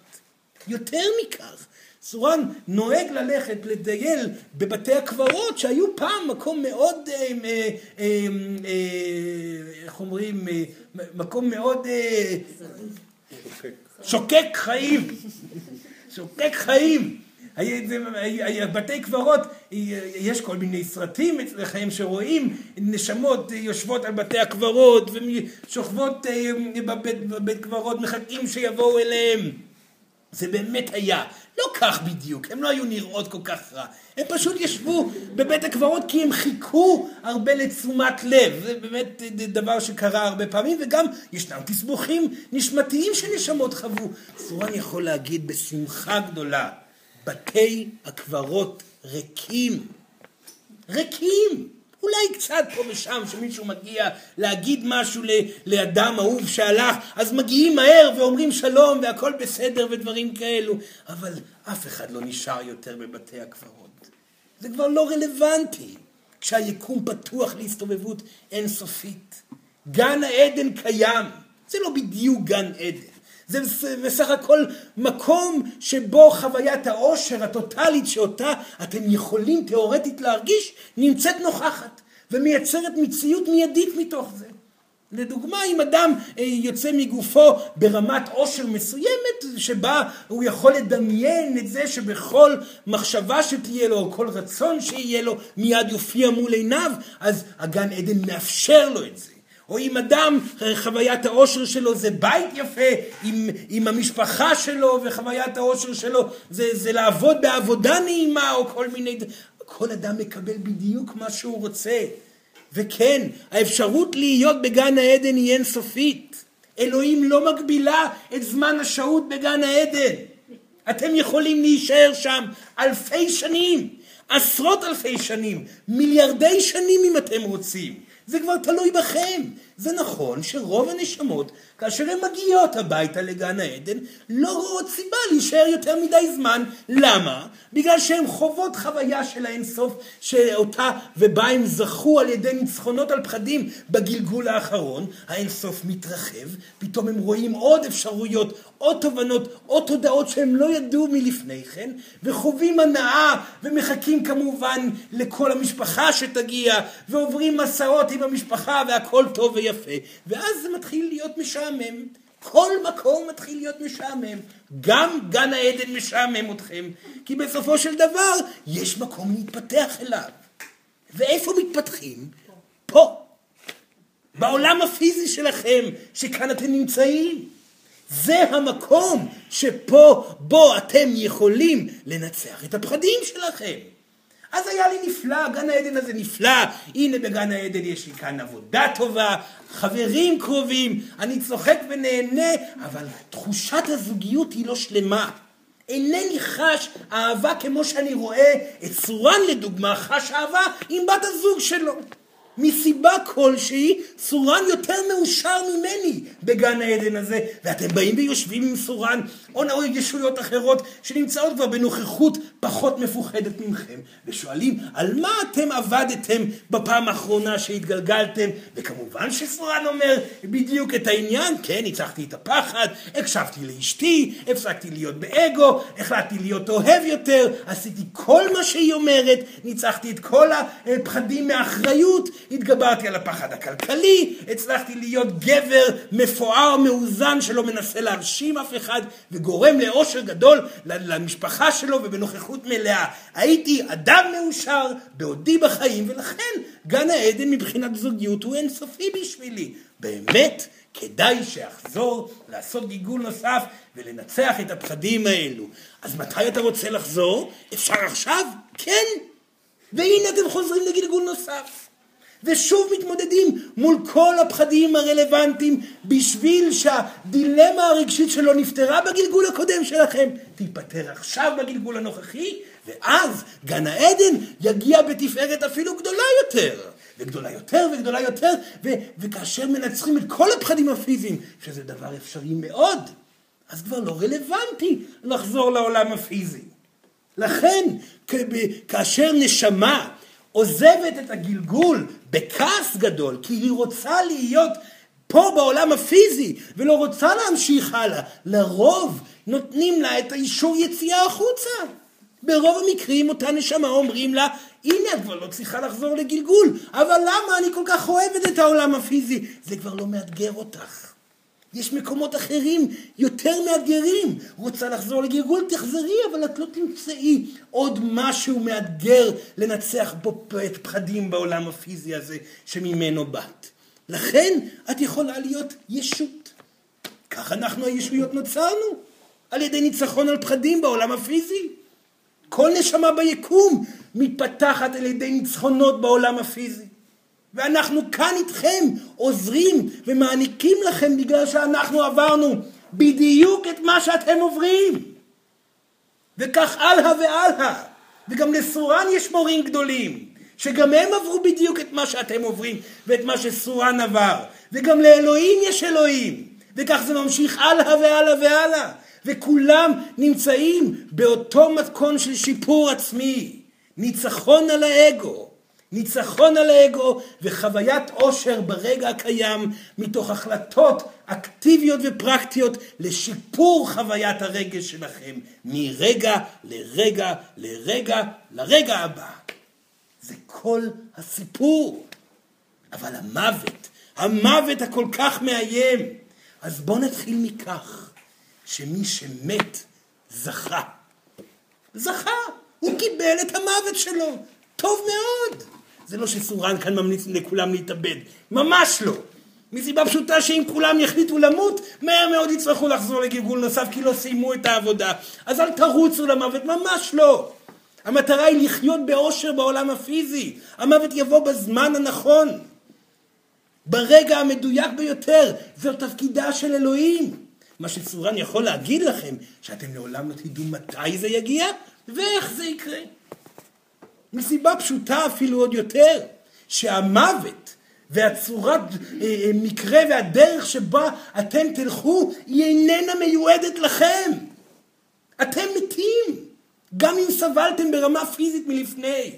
יותר מכך, סורן נוהג ללכת לדייל בבתי הקברות שהיו פעם מקום מאוד, אה, אה, אה, איך אומרים, מקום מאוד שוקק חיים, שוקק חיים. בתי קברות, יש כל מיני סרטים אצלכם שרואים נשמות יושבות על בתי הקברות ושוכבות בבית, בבית קברות מחכים שיבואו אליהם זה באמת היה. לא כך בדיוק, הם לא היו נראות כל כך רע. הם פשוט ישבו בבית הקברות כי הם חיכו הרבה לתשומת לב. זה באמת דבר שקרה הרבה פעמים, וגם ישנם תסבוכים נשמתיים שנשמות חוו. סורן יכול להגיד בשמחה גדולה, בתי הקברות ריקים. ריקים. אולי קצת פה ושם שמישהו מגיע להגיד משהו לאדם אהוב שהלך, אז מגיעים מהר ואומרים שלום והכל בסדר ודברים כאלו, אבל אף אחד לא נשאר יותר בבתי הקברות. זה כבר לא רלוונטי כשהיקום פתוח להסתובבות אינסופית. גן העדן קיים, זה לא בדיוק גן עדן. זה בסך הכל מקום שבו חוויית העושר הטוטלית שאותה אתם יכולים תאורטית להרגיש נמצאת נוכחת ומייצרת מציאות מיידית מתוך זה. לדוגמה, אם אדם אה, יוצא מגופו ברמת עושר מסוימת, שבה הוא יכול לדמיין את זה שבכל מחשבה שתהיה לו, או כל רצון שיהיה לו, מיד יופיע מול עיניו, אז הגן עדן מאפשר לו את זה. או אם אדם, חוויית העושר שלו זה בית יפה עם, עם המשפחה שלו, וחוויית העושר שלו זה, זה לעבוד בעבודה נעימה, או כל מיני... כל אדם מקבל בדיוק מה שהוא רוצה. וכן, האפשרות להיות בגן העדן היא אינסופית. אלוהים לא מגבילה את זמן השהות בגן העדן. אתם יכולים להישאר שם אלפי שנים, עשרות אלפי שנים, מיליארדי שנים אם אתם רוצים. זה כבר תלוי בכם. זה נכון שרוב הנשמות, כאשר הן מגיעות הביתה לגן העדן, לא רואות סיבה להישאר יותר מדי זמן. למה? בגלל שהן חוות חוויה של האינסוף, שאותה ובה הם זכו על ידי ניצחונות על פחדים בגלגול האחרון. האינסוף מתרחב, פתאום הם רואים עוד אפשרויות, עוד תובנות, עוד תודעות שהם לא ידעו מלפני כן, וחווים הנאה, ומחכים כמובן לכל המשפחה שתגיע, ועוברים מסעות עם המשפחה והכל טוב ויפה. ויפה, ואז זה מתחיל להיות משעמם. כל מקום מתחיל להיות משעמם. גם גן העדן משעמם אתכם, כי בסופו של דבר יש מקום להתפתח אליו. ואיפה מתפתחים? פה. בעולם הפיזי שלכם, שכאן אתם נמצאים. זה המקום שפה, בו אתם יכולים לנצח את הפחדים שלכם. אז היה לי נפלא, גן העדן הזה נפלא, הנה בגן העדן יש לי כאן עבודה טובה, חברים קרובים, אני צוחק ונהנה, אבל תחושת הזוגיות היא לא שלמה. אינני חש אהבה כמו שאני רואה את צורן לדוגמה חש אהבה עם בת הזוג שלו. מסיבה כלשהי, סורן יותר מאושר ממני בגן העדן הזה, ואתם באים ויושבים עם סורן, או ישויות אחרות שנמצאות כבר בנוכחות פחות מפוחדת ממכם, ושואלים על מה אתם עבדתם בפעם האחרונה שהתגלגלתם, וכמובן שסורן אומר בדיוק את העניין, כן, ניצחתי את הפחד, הקשבתי לאשתי, הפסקתי להיות באגו, החלטתי להיות אוהב יותר, עשיתי כל מה שהיא אומרת, ניצחתי את כל הפחדים מאחריות, התגברתי על הפחד הכלכלי, הצלחתי להיות גבר מפואר, מאוזן, שלא מנסה להרשים אף אחד, וגורם לאושר גדול למשפחה שלו ובנוכחות מלאה. הייתי אדם מאושר בעודי בחיים, ולכן גן העדן מבחינת זוגיות הוא אינסופי בשבילי. באמת, כדאי שאחזור לעשות גיגול נוסף ולנצח את הפחדים האלו. אז מתי אתה רוצה לחזור? אפשר עכשיו? כן. והנה אתם חוזרים לגלגול נוסף. ושוב מתמודדים מול כל הפחדים הרלוונטיים בשביל שהדילמה הרגשית שלו נפתרה בגלגול הקודם שלכם, תיפתר עכשיו בגלגול הנוכחי, ואז גן העדן יגיע בתפארת אפילו גדולה יותר. וגדולה יותר וגדולה יותר, ו- וכאשר מנצחים את כל הפחדים הפיזיים, שזה דבר אפשרי מאוד, אז כבר לא רלוונטי לחזור לעולם הפיזי. לכן, כאשר נשמה עוזבת את הגלגול בכעס גדול, כי היא רוצה להיות פה בעולם הפיזי, ולא רוצה להמשיך הלאה. לרוב נותנים לה את האישור יציאה החוצה. ברוב המקרים אותה נשמה אומרים לה, הנה את כבר לא צריכה לחזור לגלגול, אבל למה אני כל כך אוהבת את העולם הפיזי? זה כבר לא מאתגר אותך. יש מקומות אחרים יותר מאתגרים. רוצה לחזור לגלגול, תחזרי, אבל את לא תמצאי עוד משהו מאתגר לנצח בו את פחדים בעולם הפיזי הזה שממנו באת. לכן את יכולה להיות ישות. כך אנחנו הישויות נוצרנו. על ידי ניצחון על פחדים בעולם הפיזי. כל נשמה ביקום מתפתחת על ידי ניצחונות בעולם הפיזי. ואנחנו כאן איתכם עוזרים ומעניקים לכם בגלל שאנחנו עברנו בדיוק את מה שאתם עוברים. וכך הלאה והלאה. וגם לסורן יש מורים גדולים, שגם הם עברו בדיוק את מה שאתם עוברים ואת מה שסורן עבר. וגם לאלוהים יש אלוהים. וכך זה ממשיך הלאה והלאה והלאה. וכולם נמצאים באותו מתכון של שיפור עצמי. ניצחון על האגו. ניצחון על האגו וחוויית עושר ברגע הקיים מתוך החלטות אקטיביות ופרקטיות לשיפור חוויית הרגש שלכם מרגע לרגע לרגע לרגע הבא. זה כל הסיפור. אבל המוות, המוות הכל כך מאיים. אז בואו נתחיל מכך שמי שמת זכה. זכה, הוא קיבל את המוות שלו. טוב מאוד. זה לא שסורן כאן ממליץ לכולם להתאבד, ממש לא. מסיבה פשוטה שאם כולם יחליטו למות, מהר מאוד יצטרכו לחזור לגלגול נוסף כי לא סיימו את העבודה. אז אל תרוצו למוות, ממש לא. המטרה היא לחיות באושר בעולם הפיזי. המוות יבוא בזמן הנכון. ברגע המדויק ביותר. זו תפקידה של אלוהים. מה שסורן יכול להגיד לכם, שאתם לעולם לא תדעו מתי זה יגיע ואיך זה יקרה. מסיבה פשוטה אפילו עוד יותר, שהמוות והצורת אה, אה, מקרה והדרך שבה אתם תלכו היא איננה מיועדת לכם. אתם מתים, גם אם סבלתם ברמה פיזית מלפני.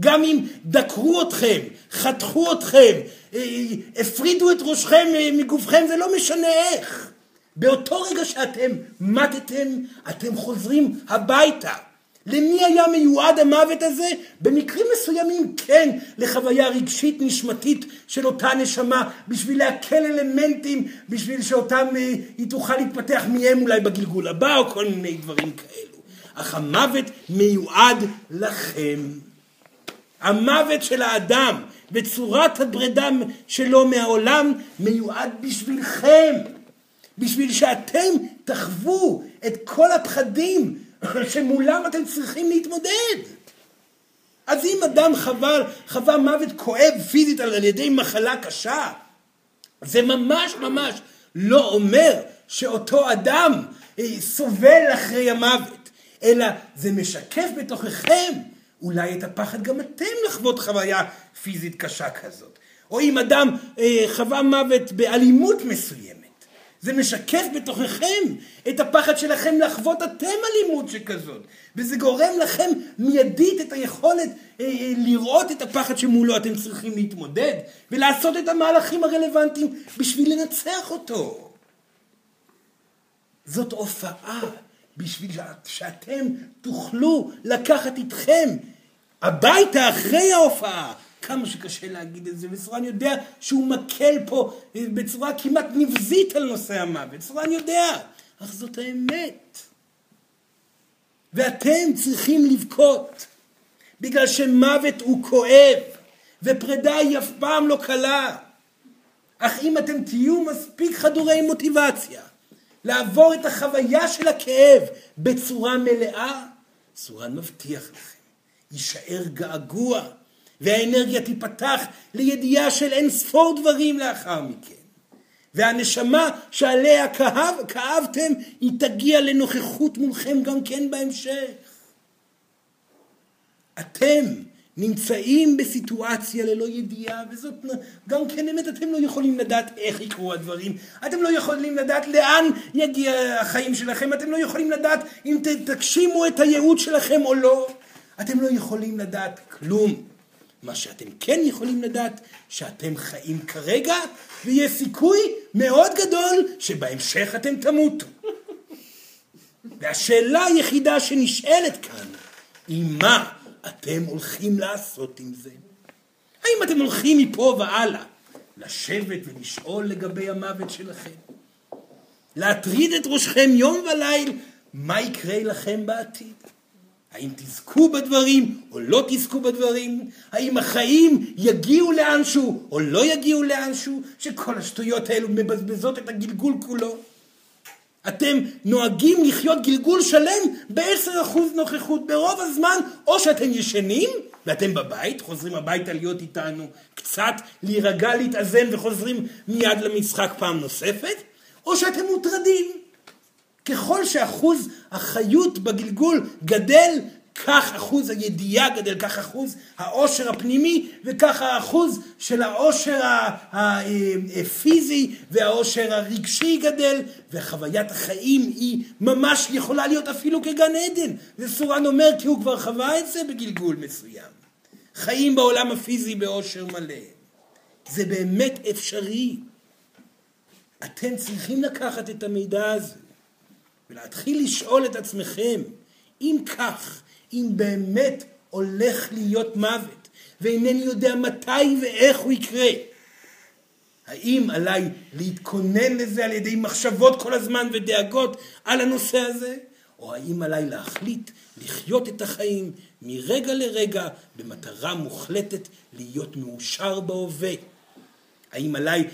גם אם דקרו אתכם, חתכו אתכם, אה, הפרידו את ראשכם מגופכם, זה לא משנה איך. באותו רגע שאתם מתתם, אתם חוזרים הביתה. למי היה מיועד המוות הזה? במקרים מסוימים כן, לחוויה רגשית נשמתית של אותה נשמה, בשביל להקל אלמנטים, בשביל שאותם אה, היא תוכל להתפתח מהם אולי בגלגול הבא, או כל מיני דברים כאלו. אך המוות מיועד לכם. המוות של האדם בצורת הפרידה שלו מהעולם מיועד בשבילכם. בשביל שאתם תחוו את כל הפחדים <coughs> שמולם אתם צריכים להתמודד. אז אם אדם חווה, חווה מוות כואב פיזית על ידי מחלה קשה, זה ממש ממש לא אומר שאותו אדם אה, סובל אחרי המוות, אלא זה משקף בתוככם אולי את הפחד גם אתם לחוות חוויה פיזית קשה כזאת. או אם אדם אה, חווה מוות באלימות מסוימת. זה משקף בתוככם את הפחד שלכם לחוות אתם אלימות שכזאת. וזה גורם לכם מיידית את היכולת אה, אה, לראות את הפחד שמולו אתם צריכים להתמודד, ולעשות את המהלכים הרלוונטיים בשביל לנצח אותו. זאת הופעה בשביל שאתם תוכלו לקחת איתכם הביתה אחרי ההופעה כמה שקשה להגיד את זה, וסורן יודע שהוא מקל פה בצורה כמעט נבזית על נושא המוות. סורן יודע, אך זאת האמת. ואתם צריכים לבכות, בגלל שמוות הוא כואב, ופרידה היא אף פעם לא קלה. אך אם אתם תהיו מספיק חדורי מוטיבציה לעבור את החוויה של הכאב בצורה מלאה, סורן מבטיח לכם, יישאר געגוע והאנרגיה תיפתח לידיעה של אין ספור דברים לאחר מכן. והנשמה שעליה כאב, כאבתם, היא תגיע לנוכחות מולכם גם כן בהמשך. אתם נמצאים בסיטואציה ללא ידיעה, וזאת גם כן אמת, אתם לא יכולים לדעת איך יקרו הדברים, אתם לא יכולים לדעת לאן יגיע החיים שלכם, אתם לא יכולים לדעת אם תגשימו את הייעוד שלכם או לא, אתם לא יכולים לדעת כלום. מה שאתם כן יכולים לדעת, שאתם חיים כרגע, ויש סיכוי מאוד גדול שבהמשך אתם תמותו. והשאלה היחידה שנשאלת כאן, היא מה אתם הולכים לעשות עם זה? האם אתם הולכים מפה והלאה לשבת ולשאול לגבי המוות שלכם? להטריד את ראשכם יום וליל, מה יקרה לכם בעתיד? האם תזכו בדברים או לא תזכו בדברים? האם החיים יגיעו לאנשהו או לא יגיעו לאנשהו? שכל השטויות האלו מבזבזות את הגלגול כולו. אתם נוהגים לחיות גלגול שלם ב-10% נוכחות ברוב הזמן, או שאתם ישנים ואתם בבית, חוזרים הביתה להיות איתנו, קצת להירגע, להתאזן וחוזרים מיד למשחק פעם נוספת, או שאתם מוטרדים. ככל שאחוז החיות בגלגול גדל, כך אחוז הידיעה גדל, כך אחוז העושר הפנימי, וכך האחוז של העושר הפיזי והעושר הרגשי גדל, וחוויית החיים היא ממש יכולה להיות אפילו כגן עדן. זה סורן אומר כי הוא כבר חווה את זה בגלגול מסוים. חיים בעולם הפיזי בעושר מלא. זה באמת אפשרי. אתם צריכים לקחת את המידע הזה ולהתחיל לשאול את עצמכם, אם כך, אם באמת הולך להיות מוות, ואינני יודע מתי ואיך הוא יקרה, האם עליי להתכונן לזה על ידי מחשבות כל הזמן ודאגות על הנושא הזה, או האם עליי להחליט לחיות את החיים מרגע לרגע במטרה מוחלטת להיות מאושר בהווה. האם עליי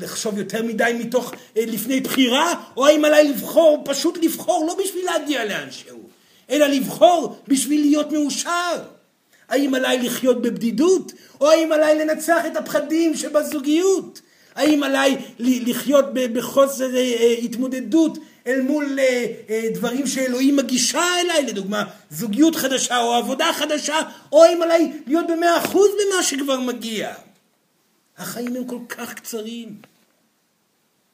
לחשוב יותר מדי מתוך אה, לפני בחירה, או האם עליי לבחור, פשוט לבחור, לא בשביל להגיע לאנשהו, אלא לבחור בשביל להיות מאושר. האם עליי לחיות בבדידות, או האם עליי לנצח את הפחדים שבזוגיות? האם עליי לחיות בחוסר אה, אה, התמודדות אל מול דברים שאלוהים מגישה אליי, לדוגמה זוגיות חדשה או עבודה חדשה, או אם עליי להיות במאה אחוז במה שכבר מגיע. החיים הם כל כך קצרים.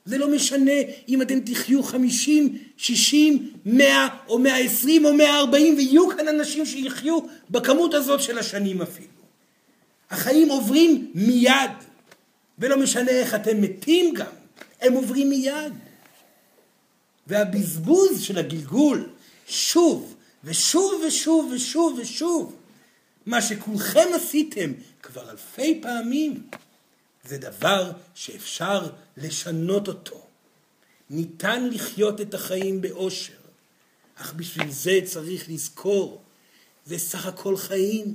זה לא משנה אם אתם תחיו חמישים, שישים, מאה או מאה עשרים או מאה ארבעים ויהיו כאן אנשים שיחיו בכמות הזאת של השנים אפילו. החיים עוברים מיד, ולא משנה איך אתם מתים גם, הם עוברים מיד. והבזבוז של הגלגול, שוב ושוב ושוב ושוב ושוב, מה שכולכם עשיתם כבר אלפי פעמים, זה דבר שאפשר לשנות אותו. ניתן לחיות את החיים באושר, אך בשביל זה צריך לזכור, זה סך הכל חיים.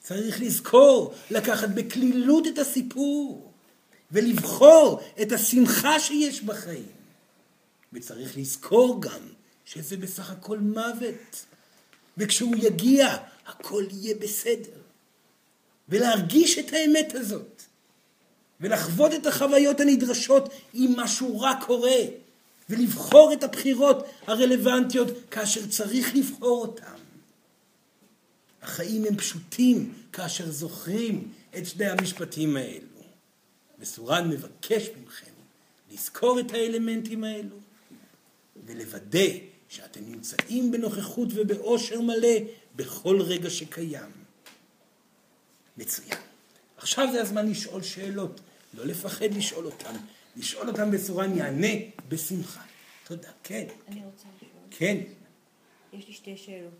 צריך לזכור, לקחת בקלילות את הסיפור, ולבחור את השמחה שיש בחיים. וצריך לזכור גם שזה בסך הכל מוות. וכשהוא יגיע, הכל יהיה בסדר. ולהרגיש את האמת הזאת. ולחוות את החוויות הנדרשות אם משהו רע קורה. ולבחור את הבחירות הרלוונטיות כאשר צריך לבחור אותן. החיים הם פשוטים כאשר זוכרים את שני המשפטים האלו. וסורן מבקש מכם לזכור את האלמנטים האלו ולוודא שאתם נמצאים בנוכחות ובאושר מלא בכל רגע שקיים. מצוין. עכשיו זה הזמן לשאול שאלות, לא לפחד לשאול אותן. לשאול אותן בצורה אני אענה בשמחה. תודה. כן. אני רוצה לשאול. כן. יש לי שתי שאלות,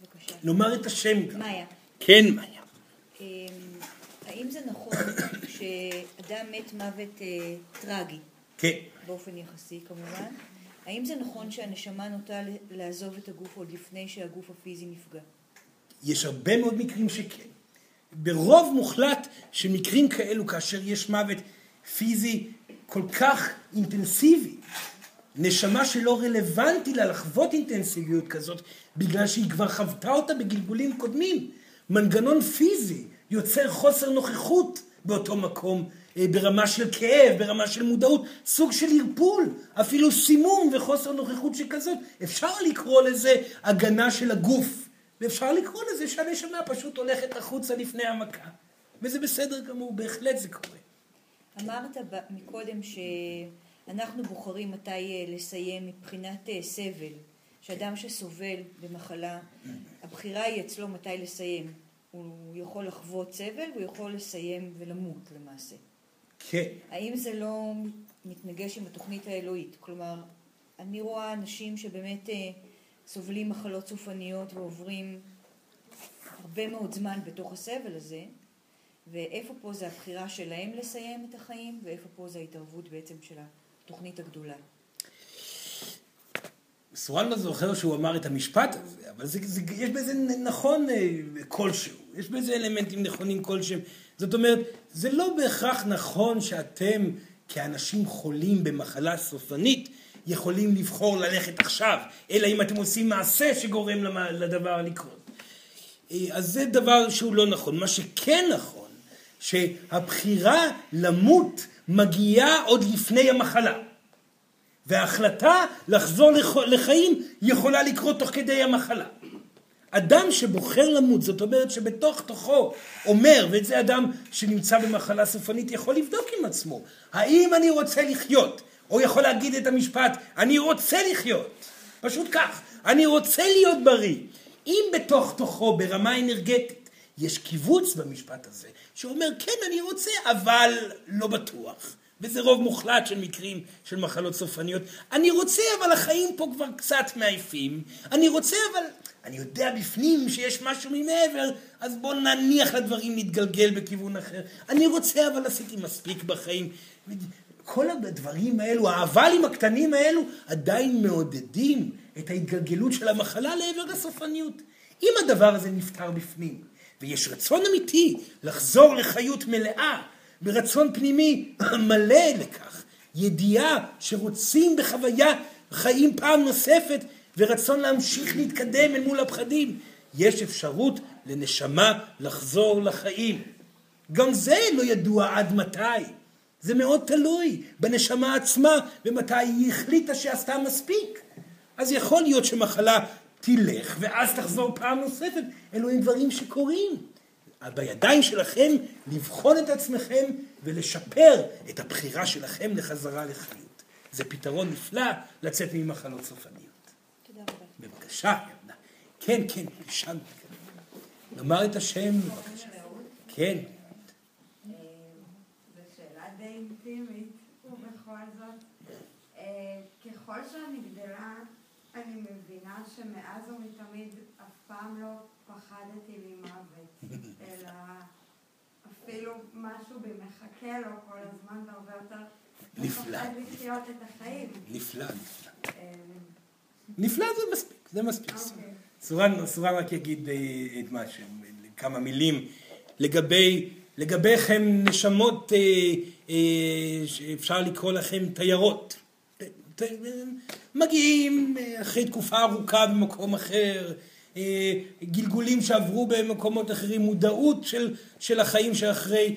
בבקשה. נאמר את השם גם. מאיה, כן, מאיה. אמ, האם זה נכון שאדם מת מוות אה, טרגי, כן. באופן יחסי כמובן, האם זה נכון שהנשמה נוטה לעזוב את הגוף עוד לפני שהגוף הפיזי נפגע? יש הרבה מאוד מקרים שכן. ברוב מוחלט של מקרים כאלו, כאשר יש מוות פיזי כל כך אינטנסיבי, נשמה שלא רלוונטי לה לחוות אינטנסיביות כזאת, בגלל שהיא כבר חוותה אותה בגלגולים קודמים. מנגנון פיזי יוצר חוסר נוכחות באותו מקום, אה, ברמה של כאב, ברמה של מודעות, סוג של ערפול, אפילו סימום וחוסר נוכחות שכזאת. אפשר לקרוא לזה הגנה של הגוף, ואפשר לקרוא לזה שהנשמה פשוט הולכת החוצה לפני המכה. וזה בסדר גמור, בהחלט זה קורה. אמרת מקודם שאנחנו בוחרים מתי אה, לסיים מבחינת אה, סבל, שאדם שסובל במחלה, הבחירה היא אצלו מתי לסיים. הוא יכול לחוות סבל והוא יכול לסיים ולמות למעשה. כן. האם זה לא מתנגש עם התוכנית האלוהית? כלומר, אני רואה אנשים שבאמת אה, סובלים מחלות סופניות ועוברים הרבה מאוד זמן בתוך הסבל הזה, ואיפה פה זה הבחירה שלהם לסיים את החיים, ואיפה פה זה ההתערבות בעצם של התוכנית הגדולה. סורן לא זוכר שהוא אמר את המשפט הזה, אבל זה, זה, יש בזה נכון אה, כלשהו, יש בזה אלמנטים נכונים כלשהם. זאת אומרת, זה לא בהכרח נכון שאתם כאנשים חולים במחלה סופנית יכולים לבחור ללכת עכשיו, אלא אם אתם עושים מעשה שגורם לדבר לקרות. אה, אז זה דבר שהוא לא נכון. מה שכן נכון, שהבחירה למות מגיעה עוד לפני המחלה. וההחלטה לחזור לחיים יכולה לקרות תוך כדי המחלה. אדם שבוחר למות, זאת אומרת שבתוך תוכו אומר, ואת זה אדם שנמצא במחלה סופנית יכול לבדוק עם עצמו, האם אני רוצה לחיות, או יכול להגיד את המשפט, אני רוצה לחיות, פשוט כך, אני רוצה להיות בריא. אם בתוך תוכו ברמה אנרגטית יש קיבוץ במשפט הזה, שאומר כן אני רוצה, אבל לא בטוח. וזה רוב מוחלט של מקרים של מחלות סופניות. אני רוצה, אבל החיים פה כבר קצת מעייפים. אני רוצה, אבל אני יודע בפנים שיש משהו ממעבר, אז בואו נניח לדברים להתגלגל בכיוון אחר. אני רוצה, אבל עשיתי מספיק בחיים. כל הדברים האלו, האבלים הקטנים האלו, עדיין מעודדים את ההתגלגלות של המחלה לעבר הסופניות. אם הדבר הזה נפתר בפנים, ויש רצון אמיתי לחזור לחיות מלאה, ברצון פנימי מלא לכך, ידיעה שרוצים בחוויה חיים פעם נוספת ורצון להמשיך להתקדם אל מול הפחדים, יש אפשרות לנשמה לחזור לחיים. גם זה לא ידוע עד מתי. זה מאוד תלוי בנשמה עצמה ומתי היא החליטה שעשתה מספיק. אז יכול להיות שמחלה תלך ואז תחזור פעם נוספת. אלו הם דברים שקורים. בידיים שלכם לבחון את עצמכם ולשפר את הבחירה שלכם לחזרה לחיות. זה פתרון נפלא לצאת ממחלות סופניות. תודה רבה. בבקשה, כן, כן, שם. נאמר את השם, בבקשה. כן. ככל שאני גדלה, אני מבינה שמאז ומתמיד אף פעם לא פחדתי ממוות, <laughs> אלא אפילו משהו בי מחכה לו כל הזמן והרבה יותר נפלא. מפחד לחיות את החיים. נפלא, נפלא. אה, נפלא זה מספיק, זה מספיק. אוקיי. סורן, סורן רק יגיד אה, את מה ש... כמה מילים לגבי, לגביכם נשמות אה, שאפשר לקרוא לכם תיירות. מגיעים אה, אחרי תקופה ארוכה במקום אחר, אה, גלגולים שעברו במקומות אחרים, מודעות של, של החיים שאחרי.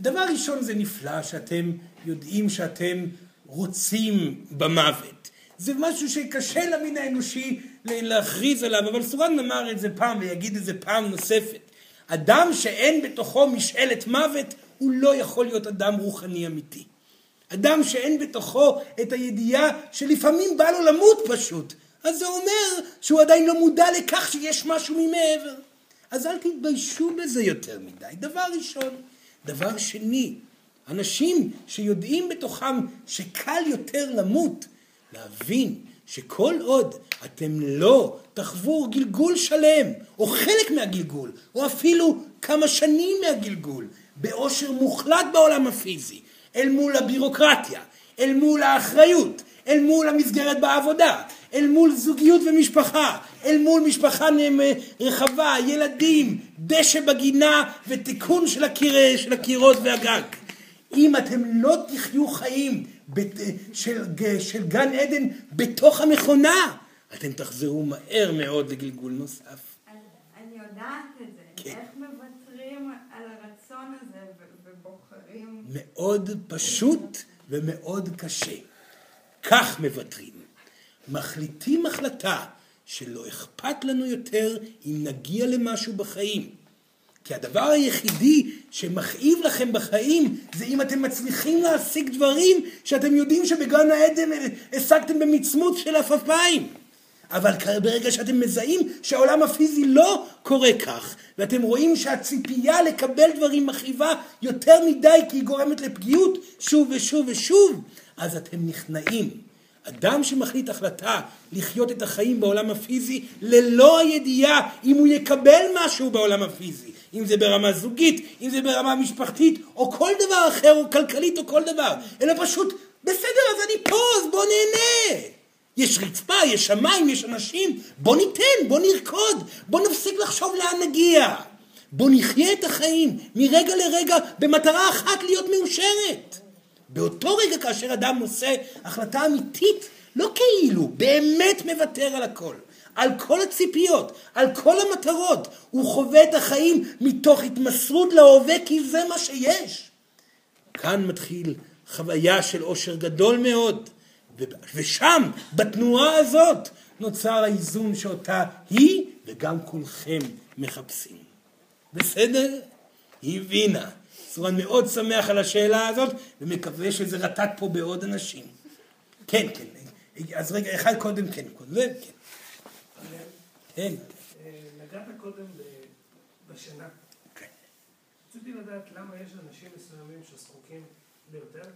דבר ראשון זה נפלא שאתם יודעים שאתם רוצים במוות. זה משהו שקשה למין האנושי להכריז עליו, אבל סורן אמר את זה פעם ויגיד את זה פעם נוספת. אדם שאין בתוכו משאלת מוות, הוא לא יכול להיות אדם רוחני אמיתי. אדם שאין בתוכו את הידיעה שלפעמים בא לו למות פשוט, אז זה אומר שהוא עדיין לא מודע לכך שיש משהו ממעבר. אז אל תתביישו בזה יותר מדי, דבר ראשון. דבר שני, אנשים שיודעים בתוכם שקל יותר למות, להבין שכל עוד אתם לא תחוו גלגול שלם, או חלק מהגלגול, או אפילו כמה שנים מהגלגול, באושר מוחלט בעולם הפיזי, אל מול הבירוקרטיה, אל מול האחריות, אל מול המסגרת בעבודה, אל מול זוגיות ומשפחה, אל מול משפחה רחבה, ילדים, דשא בגינה ותיקון של, הקיר, של הקירות והגג. אם אתם לא תחיו חיים של, של גן עדן בתוך המכונה, אתם תחזרו מהר מאוד לגלגול נוסף. אני יודעת את זה. כן. איך מוותרים על הרצון הזה ו- ובוחרים... מאוד פשוט ומאוד קשה. כך מוותרים. מחליטים החלטה שלא אכפת לנו יותר אם נגיע למשהו בחיים. כי הדבר היחידי שמכאיב לכם בחיים זה אם אתם מצליחים להשיג דברים שאתם יודעים שבגן העדן השגתם במצמוץ של עפעפיים. אבל ברגע שאתם מזהים שהעולם הפיזי לא קורה כך, ואתם רואים שהציפייה לקבל דברים מכאיבה יותר מדי כי היא גורמת לפגיעות שוב ושוב ושוב, אז אתם נכנעים. אדם שמחליט החלטה לחיות את החיים בעולם הפיזי ללא הידיעה אם הוא יקבל משהו בעולם הפיזי, אם זה ברמה זוגית, אם זה ברמה משפחתית, או כל דבר אחר, או כלכלית, או כל דבר, אלא פשוט, בסדר, אז אני פה, אז בוא נהנה. יש רצפה, יש שמיים, יש אנשים, בוא ניתן, בוא נרקוד, בוא נפסיק לחשוב לאן נגיע. בוא נחיה את החיים מרגע לרגע במטרה אחת להיות מאושרת. באותו רגע כאשר אדם עושה החלטה אמיתית לא כאילו, באמת מוותר על הכל. על כל הציפיות, על כל המטרות. הוא חווה את החיים מתוך התמסרות להווה כי זה מה שיש. כאן מתחיל חוויה של עושר גדול מאוד, ושם, בתנועה הזאת, נוצר האיזון שאותה היא וגם כולכם מחפשים. בסדר? היא הבינה. סורן מאוד שמח על השאלה הזאת, ומקווה שזה רטט פה בעוד אנשים. כן, כן. אז רגע, אחד קודם כן. קודם, כן. כן. נגעת קודם בשינה. כן. רציתי לדעת למה יש אנשים מסוימים שזקוקים ליותר,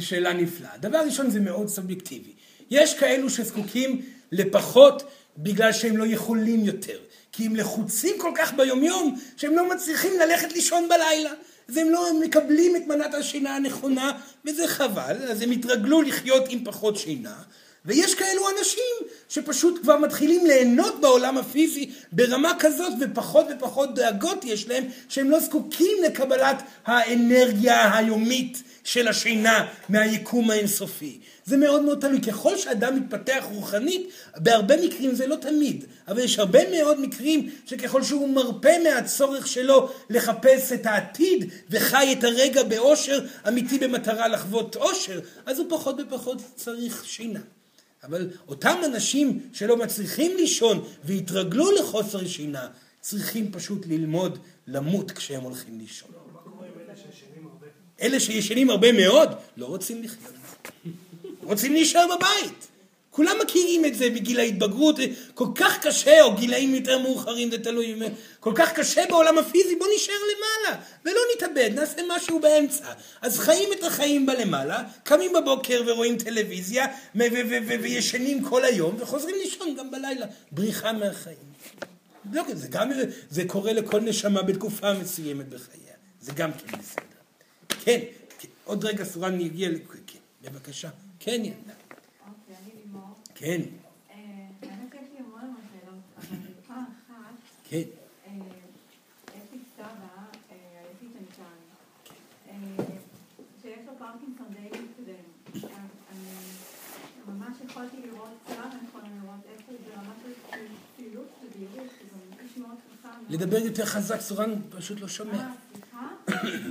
שאלה נפלאה. דבר ראשון זה מאוד סובייקטיבי. יש כאלו שזקוקים לפחות בגלל שהם לא יכולים יותר. כי הם לחוצים כל כך ביומיום שהם לא מצליחים ללכת לישון בלילה. אז הם לא מקבלים את מנת השינה הנכונה, וזה חבל, אז הם התרגלו לחיות עם פחות שינה. ויש כאלו אנשים שפשוט כבר מתחילים ליהנות בעולם הפיזי ברמה כזאת ופחות ופחות דאגות יש להם שהם לא זקוקים לקבלת האנרגיה היומית של השינה מהיקום האינסופי. זה מאוד מאוד תלוי. ככל שאדם מתפתח רוחנית, בהרבה מקרים זה לא תמיד, אבל יש הרבה מאוד מקרים שככל שהוא מרפה מהצורך שלו לחפש את העתיד וחי את הרגע באושר אמיתי במטרה לחוות אושר, אז הוא פחות ופחות צריך שינה. אבל אותם אנשים שלא מצליחים לישון והתרגלו לחוסר שינה, צריכים פשוט ללמוד למות כשהם הולכים לישון. לא? אלה שישנים הרבה מאוד, לא רוצים לחיות. רוצים להישאר בבית. כולם מכירים את זה בגיל ההתבגרות, כל כך קשה, או גילאים יותר מאוחרים, זה תלוי, כל כך קשה בעולם הפיזי, בוא נשאר למעלה, ולא נתאבד, נעשה משהו באמצע. אז חיים את החיים בלמעלה, קמים בבוקר ורואים טלוויזיה, וישנים כל היום, וחוזרים לישון גם בלילה. בריחה מהחיים. לא, זה גם, זה קורה לכל נשמה בתקופה מסוימת בחייה. זה גם כן בסדר. כן, כן. עוד רגע סורן יגיע, כן, בבקשה. כן, ילדה. כן. אה, סבא, אה, יכולתי לראות, יכולנו לראות פעילות ובהירות, מאוד חכם. לדבר יותר חזק, סורן פשוט לא שומע. אה, סליחה?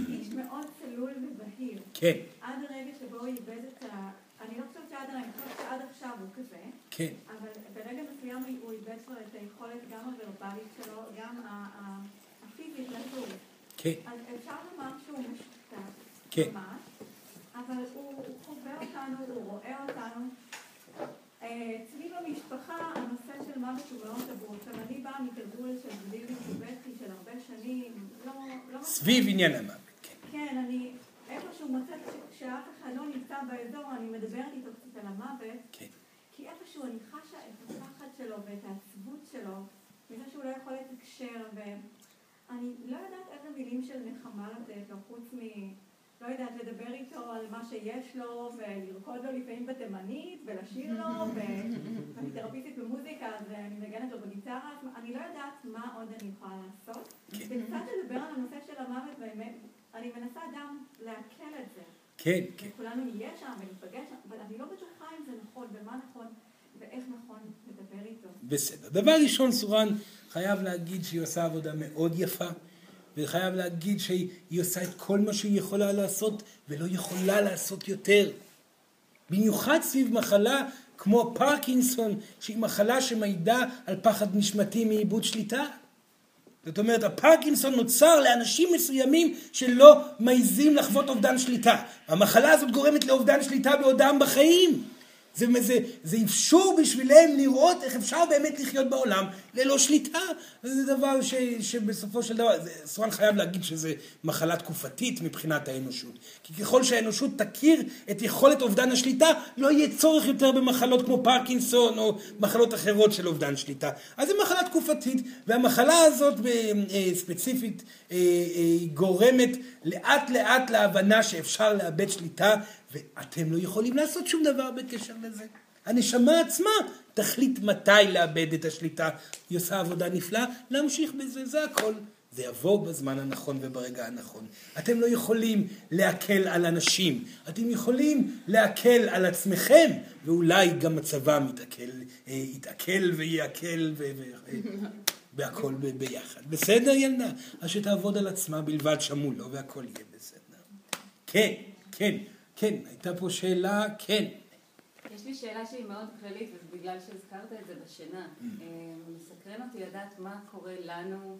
איש מאוד צלול ובהיר. כן, עד הרגע שבו הוא איבד את ה... אני לא חושבת הרגע, אני חושבת שעד עכשיו הוא כזה, כן, אבל ברגע מסוים הוא איבד כבר את היכולת גם הוורבלית שלו, גם הפיזית לזוז. כן, אז אפשר לומר שהוא משותף, כן. ממש, אבל הוא הוא חווה אותנו, הוא רואה אותנו. אה, אצלי במשפחה הנושא של מוות הוא מאוד טבור. עכשיו אני באה מתרגול של בדיוק ובטי של הרבה שנים, לא... לא סביב עניין המוות, כן. כן, אני איפשהו מוצאת ש- שאף אחד לא נמצא באזור, אני מדברת איתו קצת על המוות, כן. כי איפשהו אני חשה את הפחד שלו ואת העצבות שלו, מזה שהוא לא יכול לתקשר, ואני לא יודעת איזה מילים של נחמה לתת לו, חוץ מ... לא יודעת, לדבר איתו על מה שיש לו, ולרקוד לו לפעמים בתימנית, ולשיר לו, ואני תרפיסטית במוזיקה, אז אני מנגנת לו בגיטרה, אני לא יודעת מה עוד אני יכולה לעשות. כן. וקצת לדבר על הנושא של המוות, באמת, אני מנסה גם לעכל את זה. כן, כן. וכולנו נהיה שם וניפגש שם, אבל אני לא בטוחה אם זה נכון, ומה נכון, ואיך נכון לדבר איתו. בסדר. דבר ראשון, סורן חייב להגיד שהיא עושה עבודה מאוד יפה, וחייב להגיד שהיא עושה את כל מה שהיא יכולה לעשות, ולא יכולה לעשות יותר. במיוחד סביב מחלה כמו פרקינסון, שהיא מחלה שמעידה על פחד נשמתי מאיבוד שליטה. זאת אומרת, הפרקינסון נוצר לאנשים מסוימים שלא מעיזים לחוות אובדן שליטה. המחלה הזאת גורמת לאובדן שליטה בעודם בחיים. זה, זה, זה אפשור בשבילם לראות איך אפשר באמת לחיות בעולם ללא שליטה. זה דבר ש, שבסופו של דבר, זה- סורן חייב להגיד שזה מחלה תקופתית מבחינת האנושות. כי ככל שהאנושות תכיר את יכולת אובדן השליטה, לא יהיה צורך יותר במחלות כמו פרקינסון או מחלות אחרות של אובדן שליטה. אז זו מחלה תקופתית, והמחלה הזאת אה, ספציפית אה, אה, גורמת לאט לאט להבנה שאפשר לאבד שליטה, ואתם לא יכולים לעשות שום דבר בקשר לזה. הנשמה עצמה תחליט מתי לאבד את השליטה. היא עושה עבודה נפלאה, להמשיך בזה, זה הכל. זה יבוא בזמן הנכון וברגע הנכון. אתם לא יכולים להקל על אנשים, אתם יכולים להקל על עצמכם, ואולי גם מצבם יתעכל, יתעכל ויעכל והכל ביחד. בסדר ילדה? אז שתעבוד על עצמה בלבד שמעו לו והכל יהיה בסדר. כן, כן, כן, הייתה פה שאלה, כן. יש לי שאלה שהיא מאוד כללית, ובגלל שהזכרת את זה בשינה, mm. אה, מסקרן אותי לדעת מה קורה לנו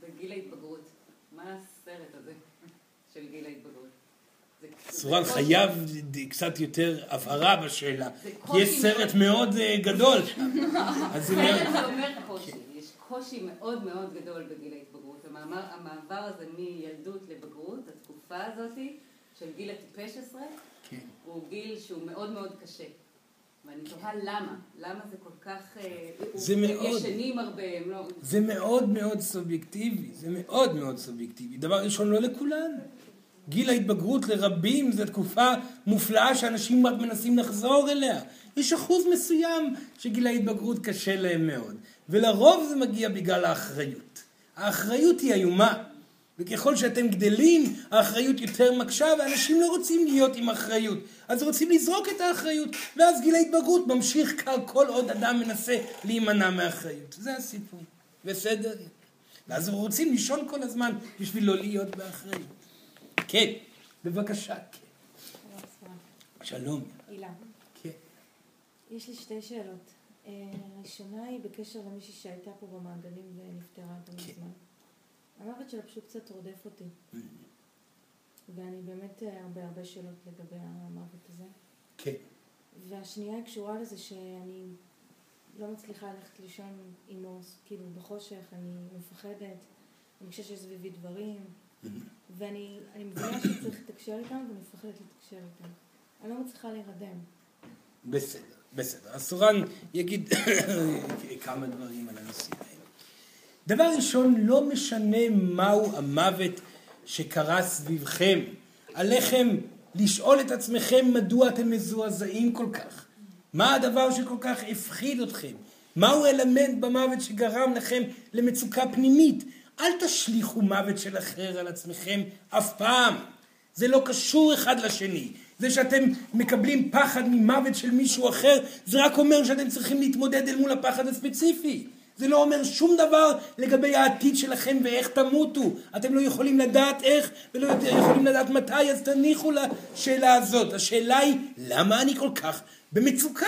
בגיל ההתבגרות. מה הסרט הזה של גיל ההתבגרות? סורן חייב קצת יותר הבהרה בשאלה, כי יש סרט מאוד אה, גדול <laughs> אז זה אומר קושי, יש קושי מאוד מאוד גדול בגיל ההתבגרות. המעבר הזה מילדות לבגרות, התקופה הזאת של גיל הטיפש עשרה, כן. הוא גיל שהוא מאוד מאוד קשה. ואני תוהה למה, למה זה כל כך, אה, זה מאוד, ישנים הרבה, הם לא... זה מאוד מאוד סובייקטיבי, זה מאוד מאוד סובייקטיבי. דבר ראשון, לא לכולנו. גיל ההתבגרות לרבים זו תקופה מופלאה שאנשים רק מנסים לחזור אליה. יש אחוז מסוים שגיל ההתבגרות קשה להם מאוד, ולרוב זה מגיע בגלל האחריות. האחריות היא איומה. וככל שאתם גדלים, האחריות יותר מקשה, ואנשים לא רוצים להיות עם אחריות. אז רוצים לזרוק את האחריות, ואז גיל ההתבגרות ממשיך כל עוד אדם מנסה להימנע מאחריות. זה הסיפור. בסדר? ואז רוצים לישון כל הזמן בשביל לא להיות באחריות. כן, בבקשה. כן. שלום. הילה. כן. יש לי שתי שאלות. אה, הראשונה היא בקשר למישהי שהייתה פה במעגלים ונפטרה גם כן. מזמן. המוות שלה פשוט קצת רודף אותי. ואני באמת אה, הרבה הרבה שאלות לגבי המוות הזה. כן. והשנייה היא קשורה לזה שאני לא מצליחה ללכת לישון עם עוז, כאילו בחושך, אני מפחדת, אני חושבת שיש סביבי דברים, mm-hmm. ואני מבינה שצריך לתקשר איתם ואני מפחדת לתקשר איתם. אני לא מצליחה להירדם. בסדר, בסדר. אז סורן יגיד <coughs> כמה דברים על הנושאים. דבר ראשון, לא משנה מהו המוות שקרה סביבכם. עליכם לשאול את עצמכם מדוע אתם מזועזעים כל כך. מה הדבר שכל כך הפחיד אתכם? מהו אלמנט במוות שגרם לכם למצוקה פנימית? אל תשליכו מוות של אחר על עצמכם אף פעם. זה לא קשור אחד לשני. זה שאתם מקבלים פחד ממוות של מישהו אחר, זה רק אומר שאתם צריכים להתמודד אל מול הפחד הספציפי. זה לא אומר שום דבר לגבי העתיד שלכם ואיך תמותו. אתם לא יכולים לדעת איך ולא יכולים לדעת מתי, אז תניחו לשאלה הזאת. השאלה היא, למה אני כל כך במצוקה?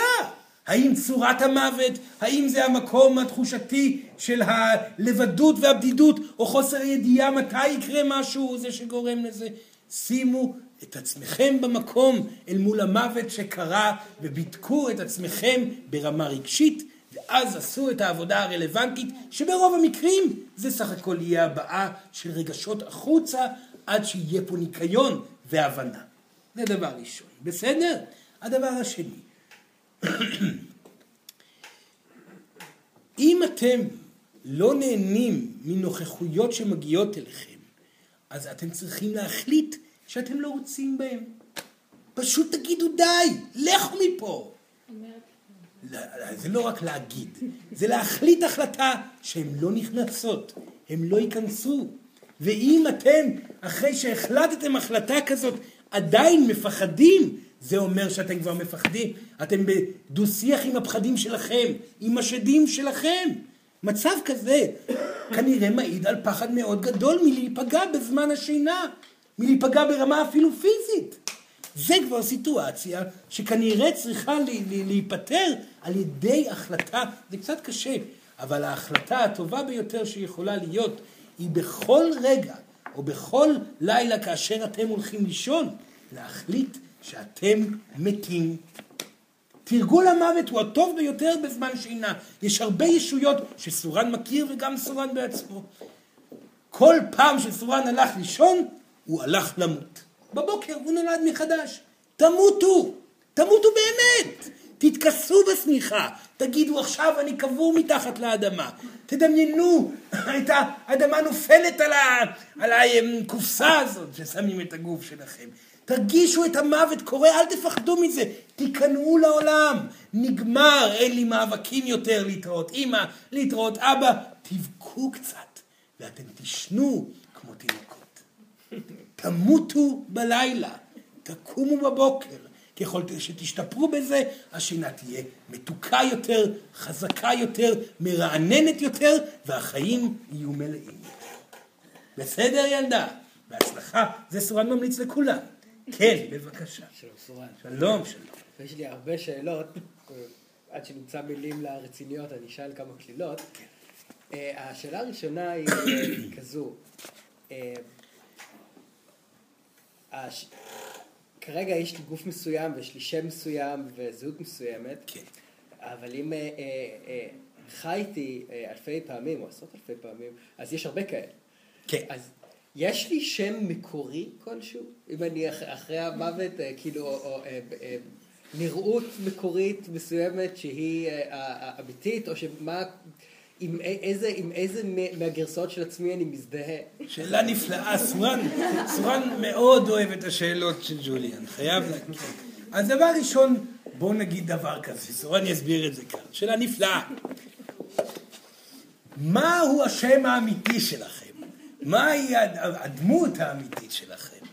האם צורת המוות, האם זה המקום התחושתי של הלבדות והבדידות, או חוסר ידיעה מתי יקרה משהו, זה שגורם לזה? שימו את עצמכם במקום אל מול המוות שקרה, ובדקו את עצמכם ברמה רגשית, ואז עשו את העבודה הרלוונטית, שברוב המקרים זה סך הכל יהיה הבעה של רגשות החוצה, עד שיהיה פה ניקיון והבנה. זה דבר ראשון. בסדר? הדבר השני, אם אתם לא נהנים מנוכחויות שמגיעות אליכם, אז אתם צריכים להחליט שאתם לא רוצים בהם. פשוט תגידו די, לכו מפה. זה לא רק להגיד, זה להחליט החלטה שהן לא נכנסות, הן לא ייכנסו. ואם אתם, אחרי שהחלטתם החלטה כזאת, עדיין מפחדים, זה אומר שאתם כבר מפחדים. אתם בדו-שיח עם הפחדים שלכם, עם השדים שלכם. מצב כזה כנראה מעיד על פחד מאוד גדול מלהיפגע בזמן השינה, מלהיפגע ברמה אפילו פיזית. זה כבר סיטואציה שכנראה צריכה להיפטר על ידי החלטה, זה קצת קשה, אבל ההחלטה הטובה ביותר שיכולה להיות היא בכל רגע או בכל לילה כאשר אתם הולכים לישון, להחליט שאתם מתים. תרגול המוות הוא הטוב ביותר בזמן שינה. יש הרבה ישויות שסורן מכיר וגם סורן בעצמו. כל פעם שסורן הלך לישון, הוא הלך למות. בבוקר הוא נולד מחדש. תמותו, תמותו באמת. תתכסו בשמיכה, תגידו עכשיו אני קבור מתחת לאדמה. תדמיינו את האדמה נופלת על, הקופסה הזאת ששמים את הגוף שלכם. תרגישו את המוות קורה, אל תפחדו מזה, תיכנעו לעולם. נגמר, אין לי מאבקים יותר להתראות אמא, להתראות אבא. תבכו קצת, ואתם תשנו כמו תינוקות. תמותו בלילה, תקומו בבוקר. ככל שתשתפרו בזה, השינה תהיה מתוקה יותר, חזקה יותר, מרעננת יותר, והחיים יהיו מלאים. בסדר ילדה? בהצלחה, זה סורן ממליץ לכולם. כן, בבקשה. שלום סורן. שלום, שלום. יש לי הרבה שאלות, עד שנמצא מילים לרציניות אני אשאל כמה קלילות. אה, השאלה הראשונה היא <coughs> כזו, אה, הש... כרגע יש לי גוף מסוים ויש לי שם מסוים וזהות מסוימת, כן. אבל אם אה, אה, חייתי אלפי פעמים או עשרות אלפי פעמים, אז יש הרבה כאלה. כן. אז יש לי שם מקורי כלשהו? אם אני אח, אחרי המוות, כאילו, או, או, או נראות מקורית מסוימת שהיא אמיתית, או שמה... עם איזה, עם איזה מהגרסאות של עצמי אני מזדהה? שאלה נפלאה, סורן, סורן מאוד אוהב את השאלות של ג'וליאן, חייב להגיד. אז דבר ראשון, בואו נגיד דבר כזה, סורן יסביר את זה כאן. שאלה נפלאה. מהו השם האמיתי שלכם? מהי הדמות האמיתית שלכם?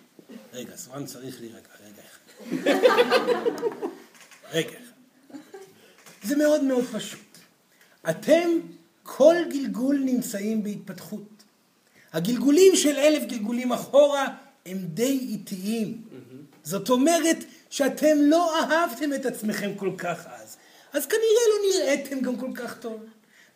רגע, סורן צריך להירגע, רגע אחד. רגע אחד. זה מאוד מאוד פשוט. אתם כל גלגול נמצאים בהתפתחות. הגלגולים של אלף גלגולים אחורה הם די איטיים. זאת אומרת שאתם לא אהבתם את עצמכם כל כך אז. אז כנראה לא נראיתם גם כל כך טוב.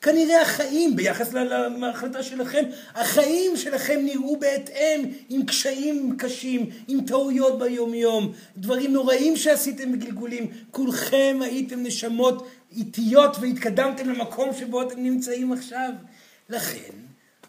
כנראה החיים, ביחס להחלטה שלכם, החיים שלכם נראו בהתאם, עם קשיים קשים, עם טעויות ביומיום, דברים נוראים שעשיתם בגלגולים. כולכם הייתם נשמות איטיות והתקדמתם למקום שבו אתם נמצאים עכשיו. לכן,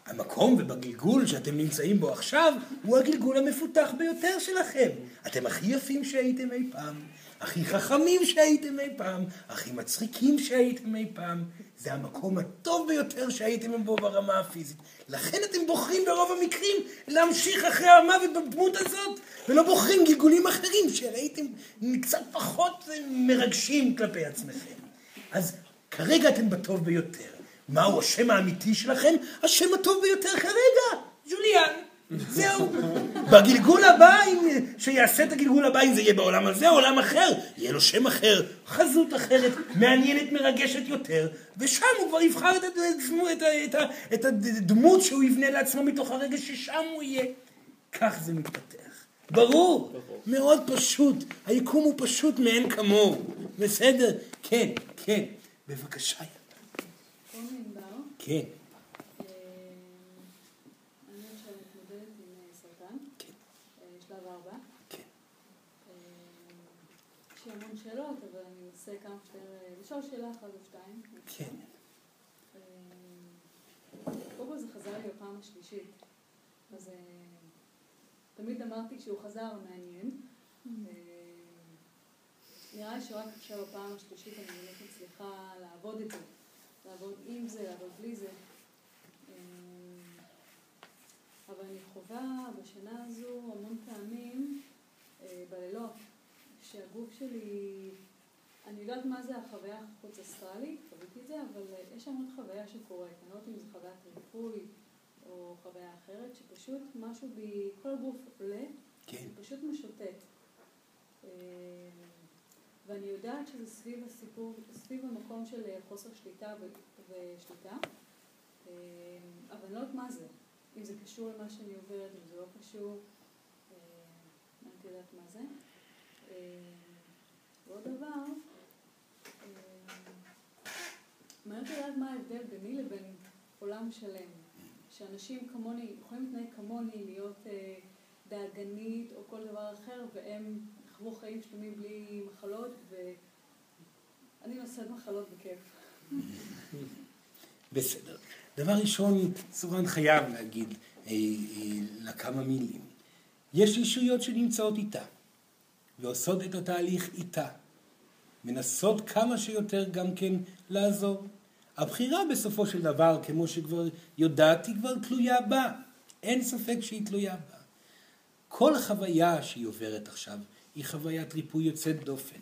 המקום ובגלגול שאתם נמצאים בו עכשיו, הוא הגלגול המפותח ביותר שלכם. אתם הכי יפים שהייתם אי פעם, הכי חכמים שהייתם אי פעם, הכי מצחיקים שהייתם אי פעם. זה המקום הטוב ביותר שהייתם בו ברמה הפיזית. לכן אתם בוחרים ברוב המקרים להמשיך אחרי המוות בדמות הזאת, ולא בוחרים גלגולים אחרים שהייתם קצת פחות מרגשים כלפי עצמכם. אז כרגע אתם בטוב ביותר. מהו השם האמיתי שלכם? השם הטוב ביותר כרגע, ג'וליאן. זהו. בגלגול הבא, אם שיעשה את הגלגול הבא, אם זה יהיה בעולם הזה או עולם אחר, יהיה לו שם אחר, חזות אחרת, מעניינת, מרגשת יותר, ושם הוא כבר יבחר את, את, את, את, את הדמות שהוא יבנה לעצמו מתוך הרגע ששם הוא יהיה. כך זה מתפתח. ברור, מאוד פשוט. היקום הוא פשוט מאין כמוהו. בסדר? כן, כן. בבקשה. כן. שאלות, אנסה כמה שיותר לשאול שאלה אחת או שתיים. כן. קודם כל זה חזר לי בפעם השלישית. אז תמיד אמרתי שהוא חזר מעניין. נראה לי שרק עכשיו בפעם השלישית אני באמת מצליחה לעבוד את זה. לעבוד עם זה, לעבוד בלי זה. אבל אני חווה בשנה הזו המון פעמים בלילות שהגוף שלי, אני יודעת מה זה החוויה החוץ אסטרלית, חוויתי את זה, אבל יש המון חוויה שקורית. אני לא יודעת אם זו חוויית ריפוי או חוויה אחרת, שפשוט משהו בי, כל הגוף עולה, כן. פשוט משוטט. ואני יודעת שזה סביב הסיפור, סביב המקום של חוסר שליטה ושליטה, אבל אני לא יודעת מה זה. אם זה קשור למה שאני עוברת, אם זה לא קשור, אני לא יודעת מה זה. ועוד דבר, מעניין לדעת מה ההבדל ביני לבין עולם שלם. שאנשים כמוני, יכולים להתנהג כמוני, להיות דאגנית או כל דבר אחר, והם יחוו חיים שלמים בלי מחלות, ואני נושאת מחלות בכיף. <laughs> בסדר. דבר ראשון, סורן חייב להגיד אה, אה, לה כמה מילים. יש אישויות שנמצאות איתה, ועושות את התהליך איתה. מנסות כמה שיותר גם כן לעזור. הבחירה בסופו של דבר, כמו שכבר יודעת, היא כבר תלויה בה. אין ספק שהיא תלויה בה. כל חוויה שהיא עוברת עכשיו היא חוויית ריפוי יוצאת דופן.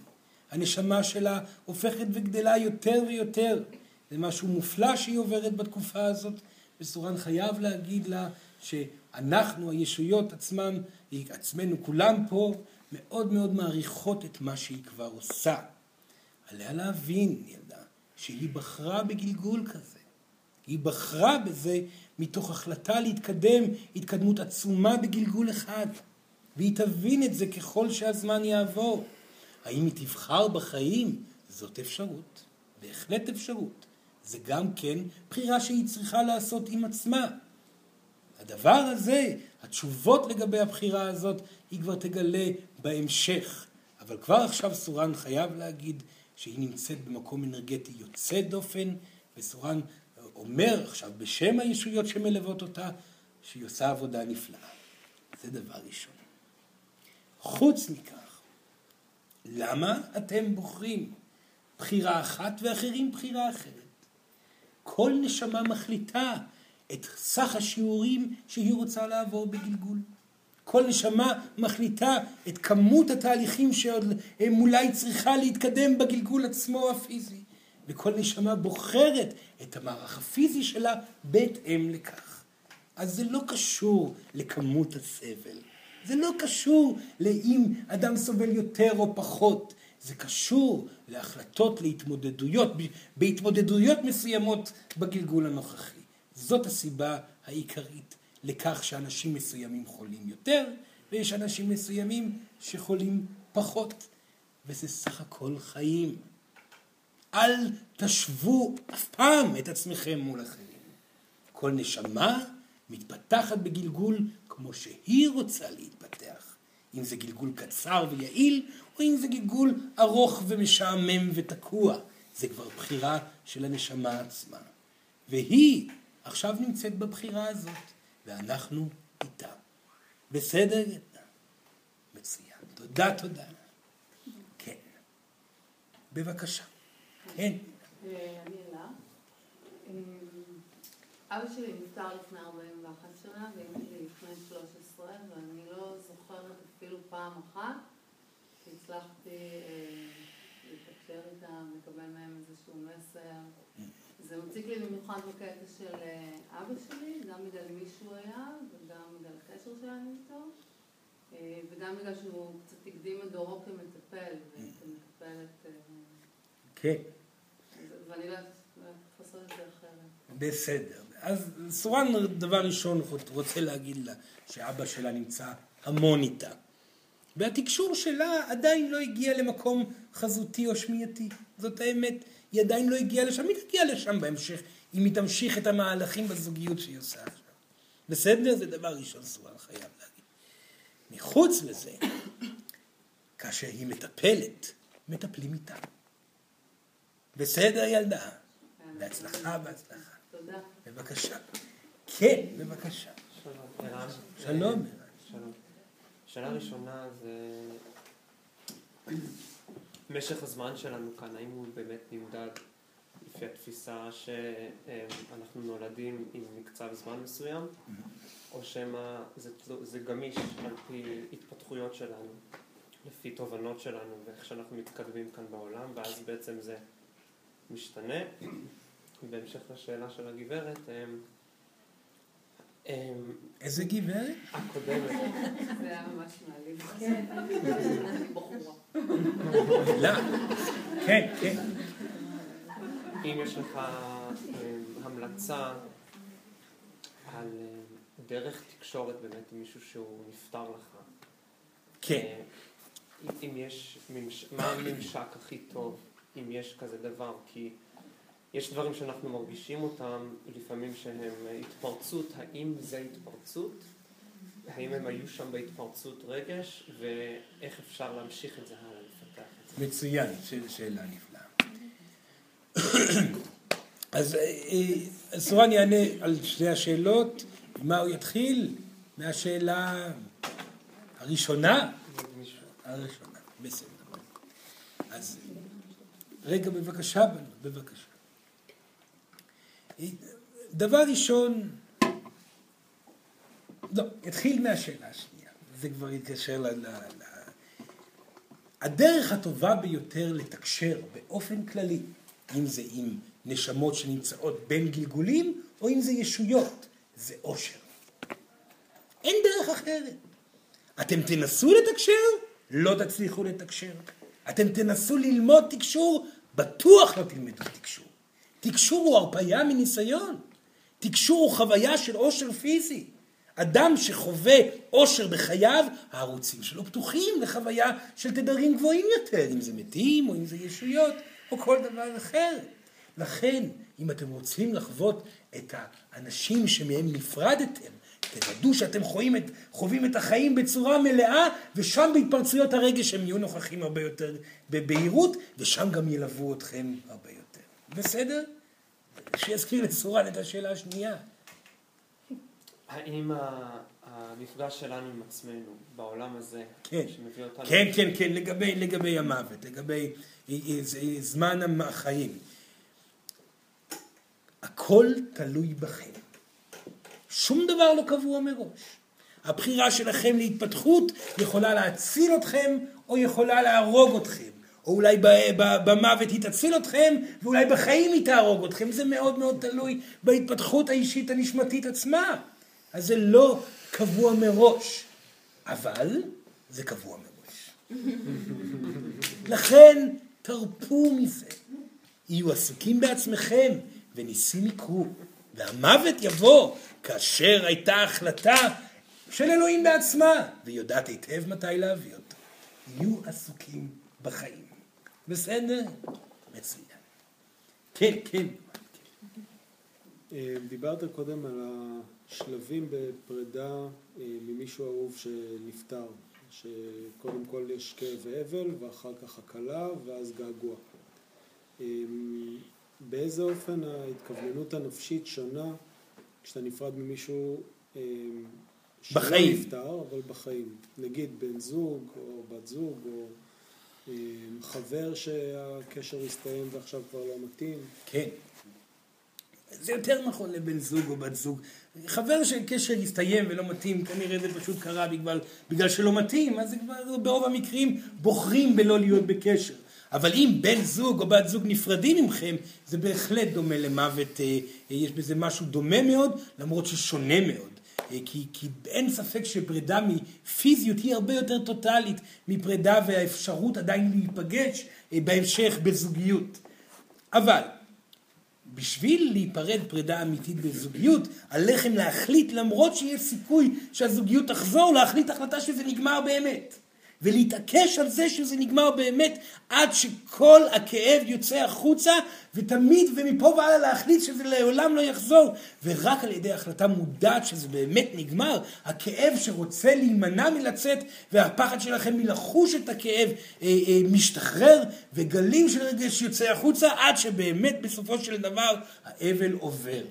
הנשמה שלה הופכת וגדלה יותר ויותר. זה משהו מופלא שהיא עוברת בתקופה הזאת, וסורן חייב להגיד לה שאנחנו, הישויות עצמם, עצמנו כולם פה, מאוד מאוד מעריכות את מה שהיא כבר עושה. עליה להבין, ילדה, שהיא בחרה בגלגול כזה. היא בחרה בזה מתוך החלטה להתקדם התקדמות עצומה בגלגול אחד. והיא תבין את זה ככל שהזמן יעבור. האם היא תבחר בחיים? זאת אפשרות, בהחלט אפשרות. זה גם כן בחירה שהיא צריכה לעשות עם עצמה. הדבר הזה, התשובות לגבי הבחירה הזאת, היא כבר תגלה בהמשך. אבל כבר עכשיו סורן חייב להגיד שהיא נמצאת במקום אנרגטי יוצא דופן, וסורן אומר עכשיו בשם הישויות שמלוות אותה, שהיא עושה עבודה נפלאה. זה דבר ראשון. חוץ מכך, למה אתם בוחרים בחירה אחת ואחרים בחירה אחרת? כל נשמה מחליטה את סך השיעורים שהיא רוצה לעבור בגלגול. כל נשמה מחליטה את כמות התהליכים שמולה היא צריכה להתקדם בגלגול עצמו הפיזי. וכל נשמה בוחרת את המערך הפיזי שלה בהתאם לכך. אז זה לא קשור לכמות הסבל. זה לא קשור לאם אדם סובל יותר או פחות. זה קשור להחלטות, להתמודדויות, בהתמודדויות מסוימות בגלגול הנוכחי. זאת הסיבה העיקרית לכך שאנשים מסוימים חולים יותר, ויש אנשים מסוימים שחולים פחות. וזה סך הכל חיים. אל תשוו אף פעם את עצמכם מול אחרים. כל נשמה מתפתחת בגלגול כמו שהיא רוצה להתפתח. אם זה גלגול קצר ויעיל, או אם זה גלגול ארוך ומשעמם ותקוע. זה כבר בחירה של הנשמה עצמה. והיא עכשיו נמצאת בבחירה הזאת, ואנחנו איתה. בסדר? מצוין. תודה, תודה. כן. בבקשה. כן. אה, אני אלה. אבא שלי נפטר לפני 41 שנה ואמא שלי לפני 13 ואני לא זוכרת אפילו פעם אחת שהצלחתי אה, לתקשר איתם, לקבל מהם איזשהו מסר. זה מציק לי במיוחד בקטע של אה, אבא שלי, גם בגלל מי שהוא היה וגם בגלל הקשר שלנו איתו וגם בגלל שהוא קצת הקדים את דורו כמטפל וכמטפלת. כן. ואני לא יודעת לעשות את זה אחרת. בסדר. אז סורן דבר ראשון רוצה להגיד לה שאבא שלה נמצא המון איתה. והתקשור שלה עדיין לא הגיע למקום חזותי או שמיעתי. זאת האמת, היא עדיין לא הגיעה לשם, היא תגיע לשם בהמשך, אם היא תמשיך את המהלכים בזוגיות שהיא עושה עכשיו. בסדר? זה דבר ראשון סורן חייב להגיד. מחוץ לזה, כאשר היא מטפלת, מטפלים איתה. בסדר ילדה? בהצלחה, בהצלחה. תודה. בבקשה. כן, בבקשה. שלום. שלום. שאלה ראשונה זה משך הזמן שלנו כאן, האם הוא באמת נמדד לפי התפיסה שאנחנו נולדים עם מקצב זמן מסוים, או שמא זה, זה גמיש על פי התפתחויות שלנו, לפי תובנות שלנו ואיך שאנחנו מתקדמים כאן בעולם, ואז בעצם זה משתנה. בהמשך לשאלה של הגברת, הם... איזה גברת? הקודמת. זה היה ממש מעליב. אני בחורה. לא. כן, כן. אם יש לך המלצה על דרך תקשורת באמת עם מישהו שהוא נפטר לך. כן. אם יש, מה הממשק הכי טוב, אם יש כזה דבר, כי... יש דברים שאנחנו מרגישים אותם לפעמים שהם התפרצות, האם זה התפרצות? האם הם היו שם בהתפרצות רגש, ואיך אפשר להמשיך את זה הלאה, לפתח את זה? מצוין, שאלה נפלאה. <coughs> אז אה, אה, סורן יענה על שתי השאלות, מה הוא יתחיל? מהשאלה הראשונה? הראשונה, בסדר. אז רגע בבקשה, בבקשה. דבר ראשון, לא, אתחיל מהשאלה השנייה, זה כבר יתקשר ל... ל, ל הדרך הטובה ביותר לתקשר באופן כללי, אם זה עם נשמות שנמצאות בין גלגולים, או אם זה ישויות, זה עושר. אין דרך אחרת. אתם תנסו לתקשר, לא תצליחו לתקשר. אתם תנסו ללמוד תקשור, בטוח לא תלמדו תקשור. תקשור הוא הרפאיה מניסיון. תקשור הוא חוויה של עושר פיזי. אדם שחווה עושר בחייו, הערוצים שלו פתוחים לחוויה של תדרים גבוהים יותר, אם זה מתים או אם זה ישויות או כל דבר אחר. לכן, אם אתם רוצים לחוות את האנשים שמהם נפרדתם, תוודאו שאתם חווים את, חווים את החיים בצורה מלאה, ושם בהתפרצויות הרגש הם יהיו נוכחים הרבה יותר בבהירות, ושם גם ילוו אתכם הרבה יותר. בסדר? שיזכיר לסורן את השאלה השנייה. האם המפגש שלנו עם עצמנו בעולם הזה, כן, שמביא אותנו... כן, כן, כן, לגבי, לגבי המוות, לגבי זמן החיים. הכל תלוי בכם. שום דבר לא קבוע מראש. הבחירה שלכם להתפתחות יכולה להציל אתכם או יכולה להרוג אתכם. או אולי במוות היא תציל אתכם, ואולי בחיים היא תהרוג אתכם. זה מאוד מאוד תלוי בהתפתחות האישית הנשמתית עצמה. אז זה לא קבוע מראש, אבל זה קבוע מראש. <laughs> לכן תרפו מזה. יהיו עסוקים בעצמכם, וניסים יקרו. והמוות יבוא כאשר הייתה החלטה של אלוהים בעצמה, והיא יודעת היטב מתי להביא אותו. יהיו עסוקים בחיים. בסדר? מצוין. כן, כן. אה, דיברת קודם על השלבים בפרידה אה, ממישהו אהוב שנפטר, שקודם כל יש כאב ואבל ואחר כך הקלה ואז געגוע. אה, באיזה אופן ההתכווננות הנפשית שונה כשאתה נפרד ממישהו בחיים. שלא נפטר, אבל בחיים. נגיד בן זוג או בת זוג או חבר שהקשר הסתיים ועכשיו כבר לא מתאים. כן. זה יותר נכון לבן זוג או בת זוג. חבר שקשר הסתיים ולא מתאים, כנראה זה פשוט קרה בגלל, בגלל שלא מתאים, אז זה כבר ברוב המקרים בוחרים בלא להיות בקשר. אבל אם בן זוג או בת זוג נפרדים ממכם, זה בהחלט דומה למוות, אה, יש בזה משהו דומה מאוד, למרות ששונה מאוד. אה, כי, כי אין ספק שפרידה מפיזיות היא הרבה יותר טוטאלית מפרידה והאפשרות עדיין להיפגש אה, בהמשך בזוגיות. אבל בשביל להיפרד פרידה אמיתית בזוגיות, עליכם להחליט, למרות שיש סיכוי שהזוגיות תחזור, להחליט החלטה שזה נגמר באמת. ולהתעקש על זה שזה נגמר באמת עד שכל הכאב יוצא החוצה ותמיד ומפה והלאה להחליט שזה לעולם לא יחזור. ורק על ידי החלטה מודעת שזה באמת נגמר הכאב שרוצה להימנע מלצאת והפחד שלכם מלחוש את הכאב אה, אה, משתחרר וגלים של רגש יוצא החוצה עד שבאמת בסופו של דבר האבל עובר.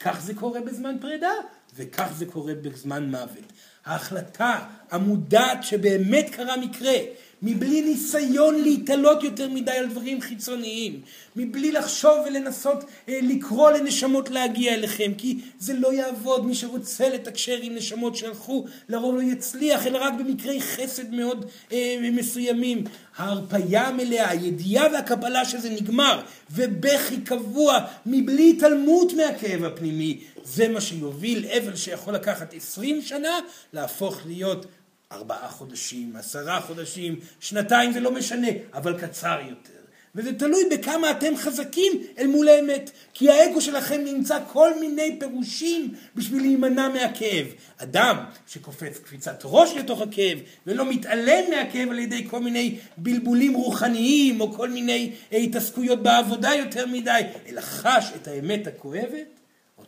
כך זה קורה בזמן פרידה וכך זה קורה בזמן מוות ההחלטה המודעת שבאמת קרה מקרה, מבלי ניסיון להתעלות יותר מדי על דברים חיצוניים, מבלי לחשוב ולנסות אה, לקרוא לנשמות להגיע אליכם, כי זה לא יעבוד. מי שרוצה לתקשר עם נשמות שהלכו, לרוב לא יצליח, אלא רק במקרי חסד מאוד אה, מסוימים. ההרפייה המלאה, הידיעה והקבלה שזה נגמר, ובכי קבוע, מבלי התעלמות מהכאב הפנימי, זה מה שיוביל אבל שיכול לקחת עשרים שנה, להפוך להיות ארבעה חודשים, עשרה חודשים, שנתיים, זה לא משנה, אבל קצר יותר. וזה תלוי בכמה אתם חזקים אל מול האמת. כי האגו שלכם נמצא כל מיני פירושים בשביל להימנע מהכאב. אדם שקופץ קפיצת ראש לתוך הכאב ולא מתעלם מהכאב על ידי כל מיני בלבולים רוחניים או כל מיני התעסקויות בעבודה יותר מדי, אלא חש את האמת הכואבת,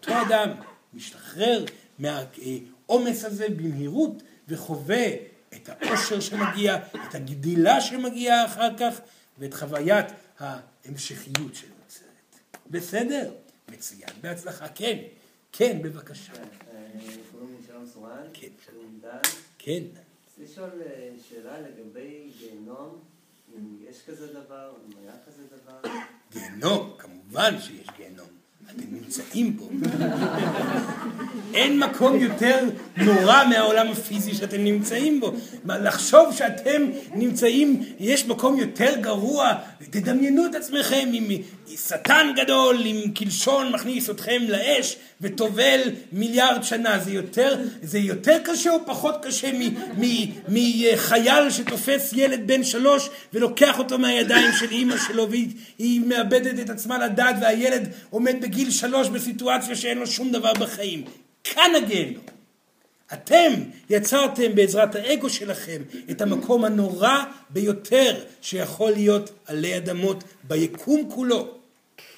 אותו אדם משתחרר מהעומס הזה במהירות וחווה את העושר שמגיע, את הגדילה שמגיעה אחר כך ואת חוויית ההמשכיות שנוצרת. בסדר? מצוין. בהצלחה. כן, כן, בבקשה. אה, קוראים לי שלום סורן. כן. כן. רוצה לשאול אה, שאלה לגבי גיהנום, אם יש כזה דבר, אם היה כזה דבר. גיהנום, כמובן שיש גיהנום. אתם נמצאים בו. אין מקום יותר נורא מהעולם הפיזי שאתם נמצאים בו. לחשוב שאתם נמצאים, יש מקום יותר גרוע, תדמיינו את עצמכם עם שטן גדול, עם קלשון מכניס אתכם לאש וטובל מיליארד שנה. זה יותר, זה יותר קשה או פחות קשה מחייל שתופס ילד בן שלוש ולוקח אותו מהידיים של אימא שלו והיא מאבדת את עצמה לדעת והילד עומד בגיל שלוש בסיטואציה שאין לו שום דבר בחיים. כאן הגיהנום. אתם יצרתם בעזרת האגו שלכם את המקום הנורא ביותר שיכול להיות עלי אדמות ביקום כולו.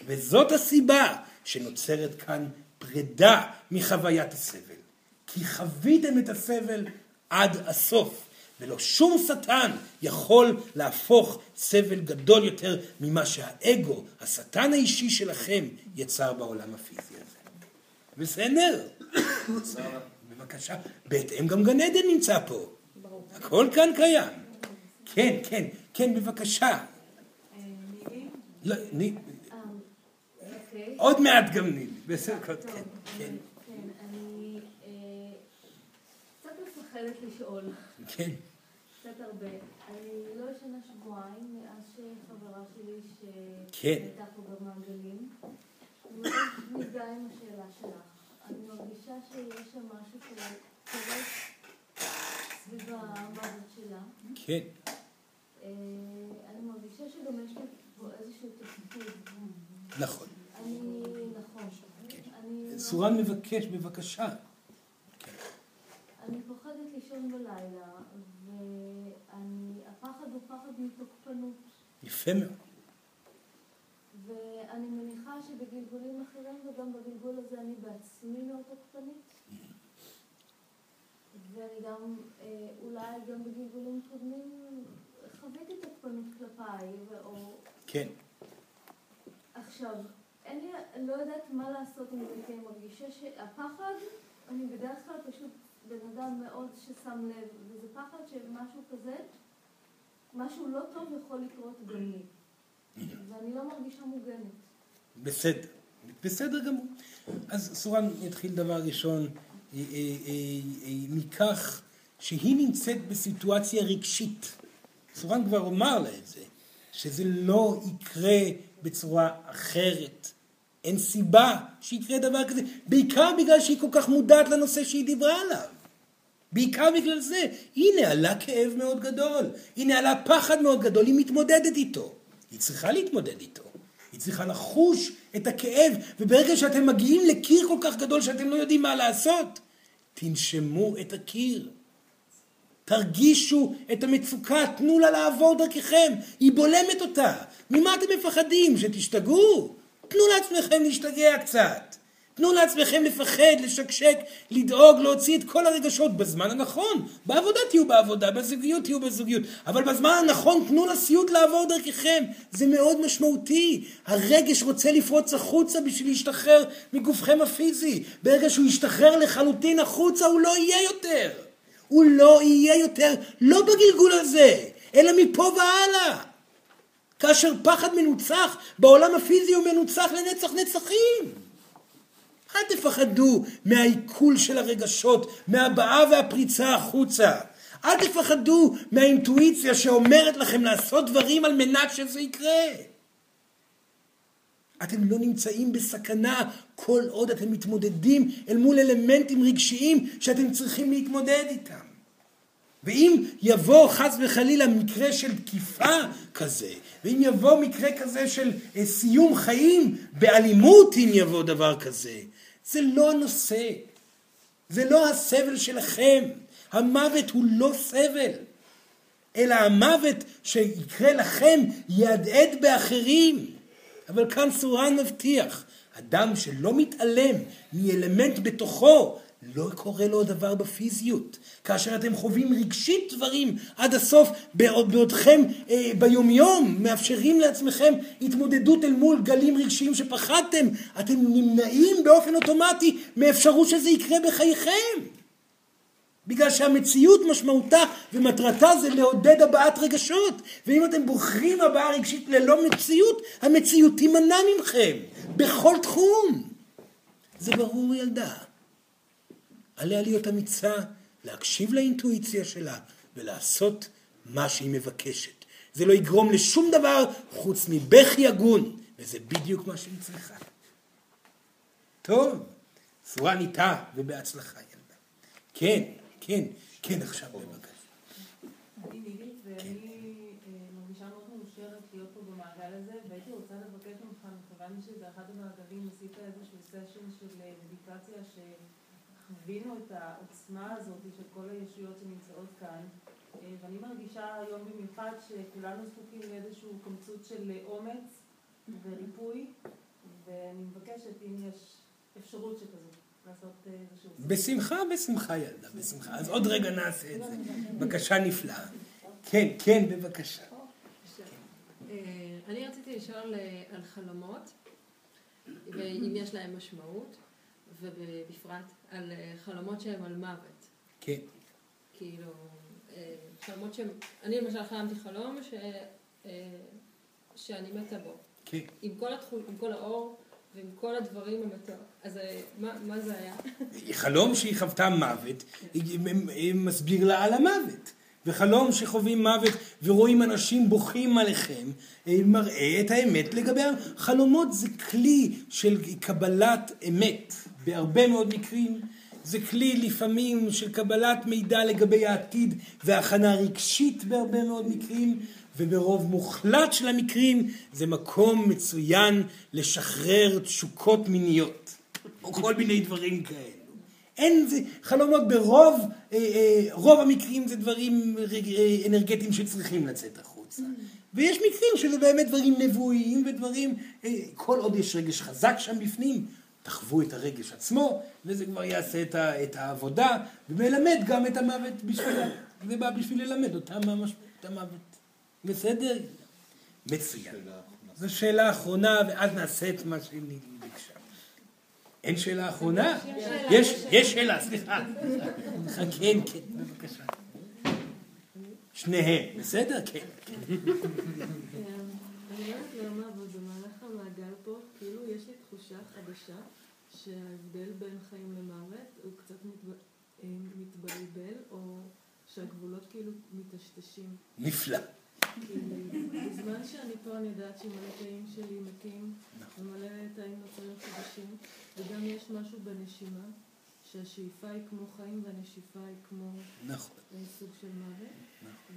וזאת הסיבה שנוצרת כאן פרידה מחוויית הסבל. כי חוויתם את הסבל עד הסוף. ולא שום שטן יכול להפוך סבל גדול יותר ממה שהאגו, השטן האישי שלכם, יצר בעולם הפיזי הזה. בסדר? בבקשה. בהתאם גם גן עדן נמצא פה. הכל כאן קיים. כן, כן, כן, בבקשה. לא, ני... עוד מעט גם נילי. בסדר, כן, כן. אני קצת מפחדת לשאול. כן. קצת הרבה. אני לא ישנה שבועיים מאז שחברה שלי כן. שהייתה פה במעגלים. מאוד מזדהה עם השאלה שלך. אני מרגישה שיש שם משהו שקורה סביב המוות שלה. כן. אה, אני מרגישה שגם יש לי פה איזשהו תפקיד. נכון. אני, נכון. אני- סורן מבקש, בבקשה. אני פוחדת לישון בלילה, והפחד הוא פחד מתוקפנות. יפה מאוד. ואני מניחה שבגלגולים אחרים וגם בגלגול הזה אני בעצמי מאוד תוקפנית. ואני גם, אה, אולי גם בגלגולים קודמים חוויתי תוקפנות כלפיי, או... כן. עכשיו, אין לי, אני לא יודעת מה לעשות עם זה, כי אני מרגישה שהפחד, אני בדרך כלל פשוט בן אדם מאוד ששם לב, וזה פחד שמשהו כזה, משהו לא טוב יכול לקרות גם. ואני לא מרגישה מוגנת. בסדר. בסדר גמור. אז סורן יתחיל דבר ראשון אה, אה, אה, מכך שהיא נמצאת בסיטואציה רגשית. סורן כבר אמר לה את זה, שזה לא יקרה בצורה אחרת. אין סיבה שיקרה דבר כזה, בעיקר בגלל שהיא כל כך מודעת לנושא שהיא דיברה עליו. בעיקר בגלל זה. היא נעלה כאב מאוד גדול, היא נעלה פחד מאוד גדול, היא מתמודדת איתו. היא צריכה להתמודד איתו. היא צריכה לחוש את הכאב, וברגע שאתם מגיעים לקיר כל כך גדול שאתם לא יודעים מה לעשות, תנשמו את הקיר. תרגישו את המצוקה, תנו לה לעבור דרככם, היא בולמת אותה. ממה אתם מפחדים? שתשתגעו? תנו לעצמכם להשתגע קצת. תנו לעצמכם לפחד, לשקשק, לדאוג, להוציא את כל הרגשות בזמן הנכון. בעבודה תהיו בעבודה, בזוגיות תהיו בזוגיות. אבל בזמן הנכון תנו לסיוט לעבור דרככם. זה מאוד משמעותי. הרגש רוצה לפרוץ החוצה בשביל להשתחרר מגופכם הפיזי. ברגע שהוא ישתחרר לחלוטין החוצה הוא לא יהיה יותר. הוא לא יהיה יותר, לא בגלגול הזה, אלא מפה והלאה. כאשר פחד מנוצח, בעולם הפיזי הוא מנוצח לנצח נצחים. אל תפחדו מהעיכול של הרגשות, מהבעה והפריצה החוצה. אל תפחדו מהאינטואיציה שאומרת לכם לעשות דברים על מנת שזה יקרה. אתם לא נמצאים בסכנה כל עוד אתם מתמודדים אל מול אלמנטים רגשיים שאתם צריכים להתמודד איתם. ואם יבוא חס וחלילה מקרה של תקיפה כזה, ואם יבוא מקרה כזה של אה, סיום חיים באלימות אם יבוא דבר כזה, זה לא הנושא. זה לא הסבל שלכם. המוות הוא לא סבל. אלא המוות שיקרה לכם יהדהד באחרים. אבל כאן סורן מבטיח, אדם שלא מתעלם מאלמנט בתוכו, לא קורה לו דבר בפיזיות. כאשר אתם חווים רגשית דברים עד הסוף, בעודכם אה, ביומיום, מאפשרים לעצמכם התמודדות אל מול גלים רגשיים שפחדתם, אתם נמנעים באופן אוטומטי מאפשרות שזה יקרה בחייכם. בגלל שהמציאות משמעותה ומטרתה זה לעודד הבעת רגשות. ואם אתם בוחרים הבעה רגשית ללא מציאות, המציאות תימנע מכם, בכל תחום. זה ברור ילדה. עליה להיות אמיצה, להקשיב לאינטואיציה שלה ולעשות מה שהיא מבקשת. זה לא יגרום לשום דבר חוץ מבכי הגון, וזה בדיוק מה שהיא צריכה. טוב, צורה ניטה ובהצלחה ילדה. כן, כן, כן עכשיו בבקשה. אני נירית ואני מרגישה מאוד מאושרת להיות פה במעגל הזה והייתי רוצה לבקש ממך, מכיוון שבאחד המעגלים עשית איזשהו סשן של מדיטציה שחווינו את העוצמה הזאת של כל הישויות שנמצאות כאן ואני מרגישה היום במיוחד שכולנו זקוקים לאיזשהו קמצוץ של אומץ וריפוי ואני מבקשת אם יש אפשרות. לעשות איזשהו... בשמחה, בשמחה ילדה, בשמחה. אז עוד רגע נעשה את זה. בבקשה נפלאה. כן, כן, בבקשה. אני רציתי לשאול על חלומות, ואם יש להם משמעות, ובפרט על חלומות שהם על מוות. כן. כאילו, חלומות שהם... אני למשל חלמתי חלום ש... שאני מתה בו. כן. עם כל, התחול, עם כל האור ועם כל הדברים המתוק. אז מה, מה זה היה? חלום שהיא חוותה מוות, מסביר לה על המוות. וחלום שחווים מוות ורואים אנשים בוכים עליכם, מראה את האמת לגבי חלומות זה כלי של קבלת אמת בהרבה מאוד מקרים. זה כלי לפעמים של קבלת מידע לגבי העתיד והכנה רגשית בהרבה מאוד מקרים. וברוב מוחלט של המקרים זה מקום מצוין לשחרר תשוקות מיניות, או כל מיני דברים כאלו. אין זה, חלומות ברוב, אה, אה, רוב המקרים זה דברים אה, אנרגטיים שצריכים לצאת החוצה. ויש מקרים שזה באמת דברים נבואיים ודברים, אה, כל עוד יש רגש חזק שם בפנים, תחוו את הרגש עצמו, וזה כבר יעשה את, ה, את העבודה, ומלמד גם את המוות בשביל, זה בא בשביל ללמד אותם את המוות. בסדר? מצוין. זו שאלה אחרונה, ואז נעשה את מה ביקשה. אין שאלה אחרונה? יש, יש שאלה, סליחה. כן, כן, בבקשה. שניהם, בסדר? כן. אני לא יודעת למה, אבל במהלך המעגל פה, כאילו יש לי תחושה חדשה שההבדל בין חיים למוות הוא קצת מתבלבל, או שהגבולות כאילו מטשטשים. נפלא. בזמן שאני פה אני יודעת שמלא תאים שלי מתים, ומלא תאים נוצרים חדשים, וגם יש משהו בנשימה, שהשאיפה היא כמו חיים והנשיפה היא כמו סוג של מוות.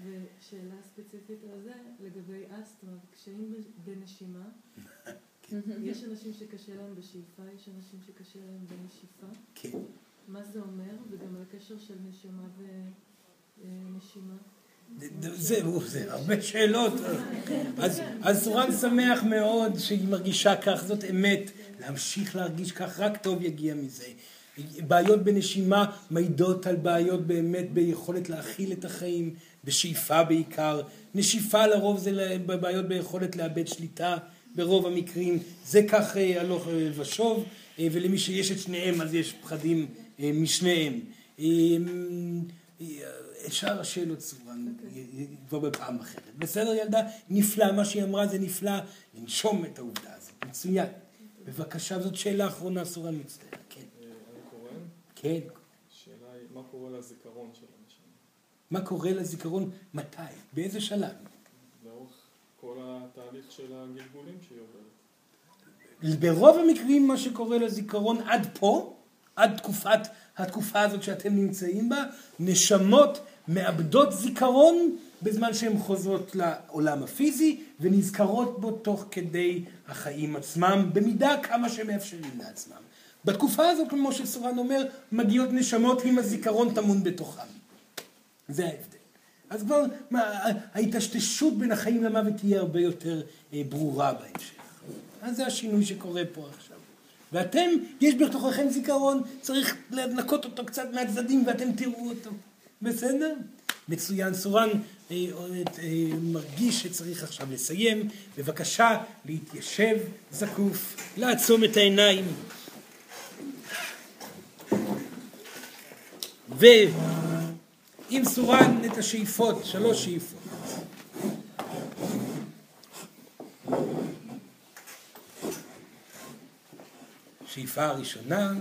ושאלה ספציפית על זה, לגבי אסתמה, קשיים בנשימה, יש אנשים שקשה להם בשאיפה, יש אנשים שקשה להם בנשיפה. מה זה אומר, וגם על הקשר של נשמה ונשימה. זהו, זה הרבה שאלות. אז, אז סורן שמח מאוד שהיא מרגישה כך, זאת אמת. להמשיך להרגיש כך, רק טוב יגיע מזה. בעיות בנשימה מעידות על בעיות באמת ביכולת להכיל את החיים, בשאיפה בעיקר. נשיפה לרוב זה בעיות ביכולת לאבד שליטה ברוב המקרים. זה כך הלוך ושוב, ולמי שיש את שניהם אז יש פחדים משניהם. שאר השאלות סורן כבר בפעם אחרת. בסדר ילדה? נפלא, מה שהיא אמרה זה נפלא, לנשום את העובדה הזאת. מצוין. בבקשה, זאת שאלה אחרונה, סורן מצטער. כן. כן. השאלה היא, מה קורה לזיכרון של הנשמה? מה קורה לזיכרון? מתי? באיזה שלב? לאורך כל התהליך של הגלגולים שהיא עוברת. ברוב המקרים מה שקורה לזיכרון עד פה, עד תקופת, התקופה הזאת שאתם נמצאים בה, נשמות מאבדות זיכרון בזמן שהן חוזרות לעולם הפיזי ונזכרות בו תוך כדי החיים עצמם במידה כמה שהם מאפשרים לעצמם. בתקופה הזאת, כמו שסורן אומר, מגיעות נשמות עם הזיכרון טמון בתוכם. זה ההבדל. אז כבר מה, ההתשתשות בין החיים למוות תהיה הרבה יותר אה, ברורה בהמשך. אז זה השינוי שקורה פה עכשיו. ואתם, יש בתוככם זיכרון, צריך לנקות אותו קצת מהצדדים ואתם תראו אותו. בסדר? מצוין. סורן אה, אה, מרגיש שצריך עכשיו לסיים. בבקשה להתיישב זקוף, לעצום את העיניים. ועם סורן את השאיפות, שלוש שאיפות. שאיפה הראשונה,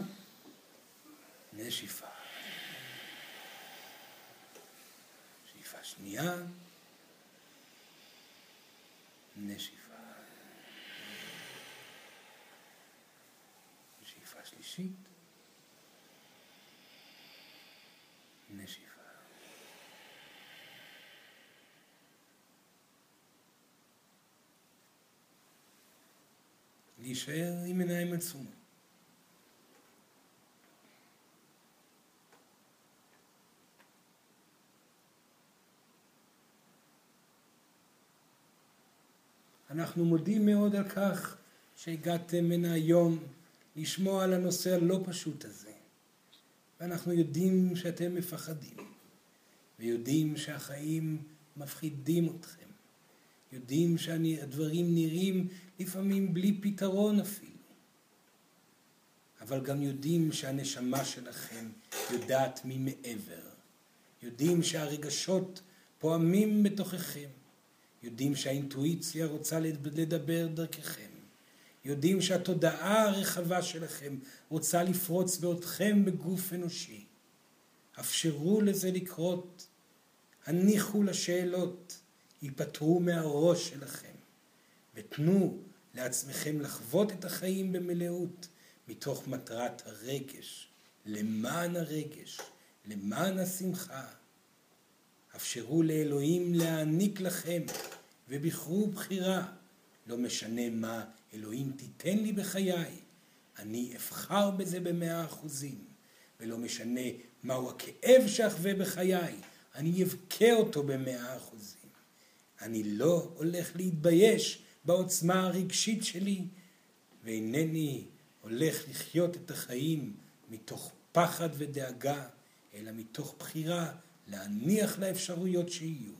נשיפה. שאיפה שנייה, נשיפה. שאיפה שלישית, נשיפה. להישאר עם עיניים עצומות. אנחנו מודים מאוד על כך שהגעתם הנה היום לשמוע על הנושא הלא פשוט הזה. ואנחנו יודעים שאתם מפחדים, ויודעים שהחיים מפחידים אתכם. יודעים שהדברים נראים לפעמים בלי פתרון אפילו. אבל גם יודעים שהנשמה שלכם יודעת ממעבר. יודעים שהרגשות פועמים בתוככם. יודעים שהאינטואיציה רוצה לדבר דרככם. יודעים שהתודעה הרחבה שלכם רוצה לפרוץ באותכם בגוף אנושי. אפשרו לזה לקרות. הניחו לשאלות, ייפטרו מהראש שלכם, ותנו לעצמכם לחוות את החיים במלאות מתוך מטרת הרגש, למען הרגש, למען השמחה. אפשרו לאלוהים להעניק לכם, ובחרו בחירה. לא משנה מה אלוהים תיתן לי בחיי, אני אבחר בזה במאה אחוזים. ולא משנה מהו הכאב שאחווה בחיי, אני אבכה אותו במאה אחוזים. אני לא הולך להתבייש בעוצמה הרגשית שלי, ואינני הולך לחיות את החיים מתוך פחד ודאגה, אלא מתוך בחירה להניח לאפשרויות שיהיו,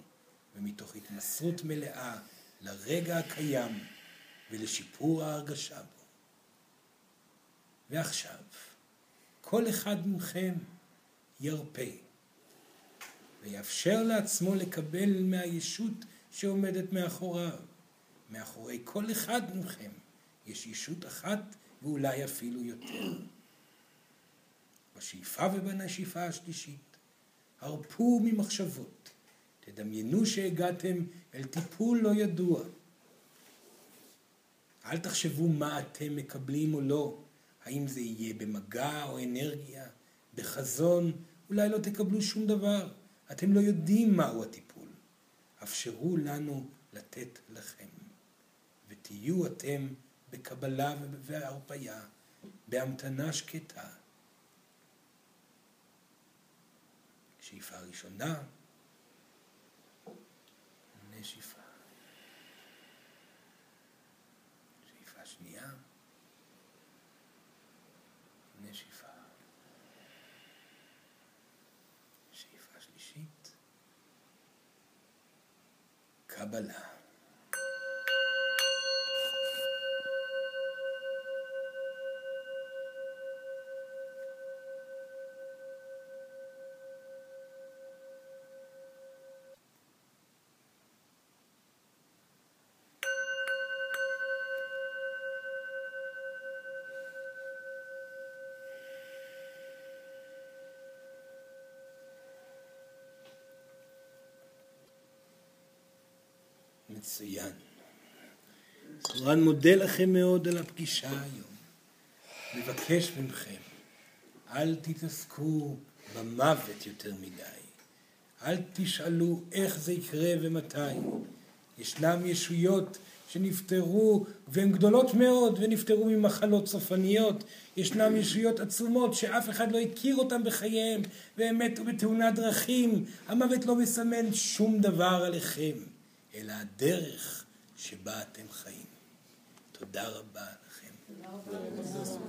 ומתוך התמסרות מלאה לרגע הקיים ולשיפור ההרגשה בו. ועכשיו, כל אחד מכם ירפה ויאפשר לעצמו לקבל מהישות שעומדת מאחוריו. מאחורי כל אחד מכם יש ישות אחת ואולי אפילו יותר. בשאיפה ובנשיפה השלישית הרפו ממחשבות, תדמיינו שהגעתם אל טיפול לא ידוע. אל תחשבו מה אתם מקבלים או לא, האם זה יהיה במגע או אנרגיה, בחזון, אולי לא תקבלו שום דבר, אתם לא יודעים מהו הטיפול. אפשרו לנו לתת לכם, ותהיו אתם בקבלה ובהרפייה, בהמתנה שקטה. שאיפה ראשונה, נשיפה. שאיפה שנייה, נשיפה. שאיפה שלישית, קבלה. רן מודה לכם מאוד על הפגישה היום. מבקש מכם, אל תתעסקו במוות יותר מדי. אל תשאלו איך זה יקרה ומתי. ישנם ישויות שנפטרו, והן גדולות מאוד, ונפטרו ממחלות סופניות. ישנם ישויות עצומות שאף אחד לא הכיר אותן בחייהם, והם מתו בתאונת דרכים. המוות לא מסמן שום דבר עליכם. אלא הדרך שבה אתם חיים. תודה רבה לכם. תודה רבה.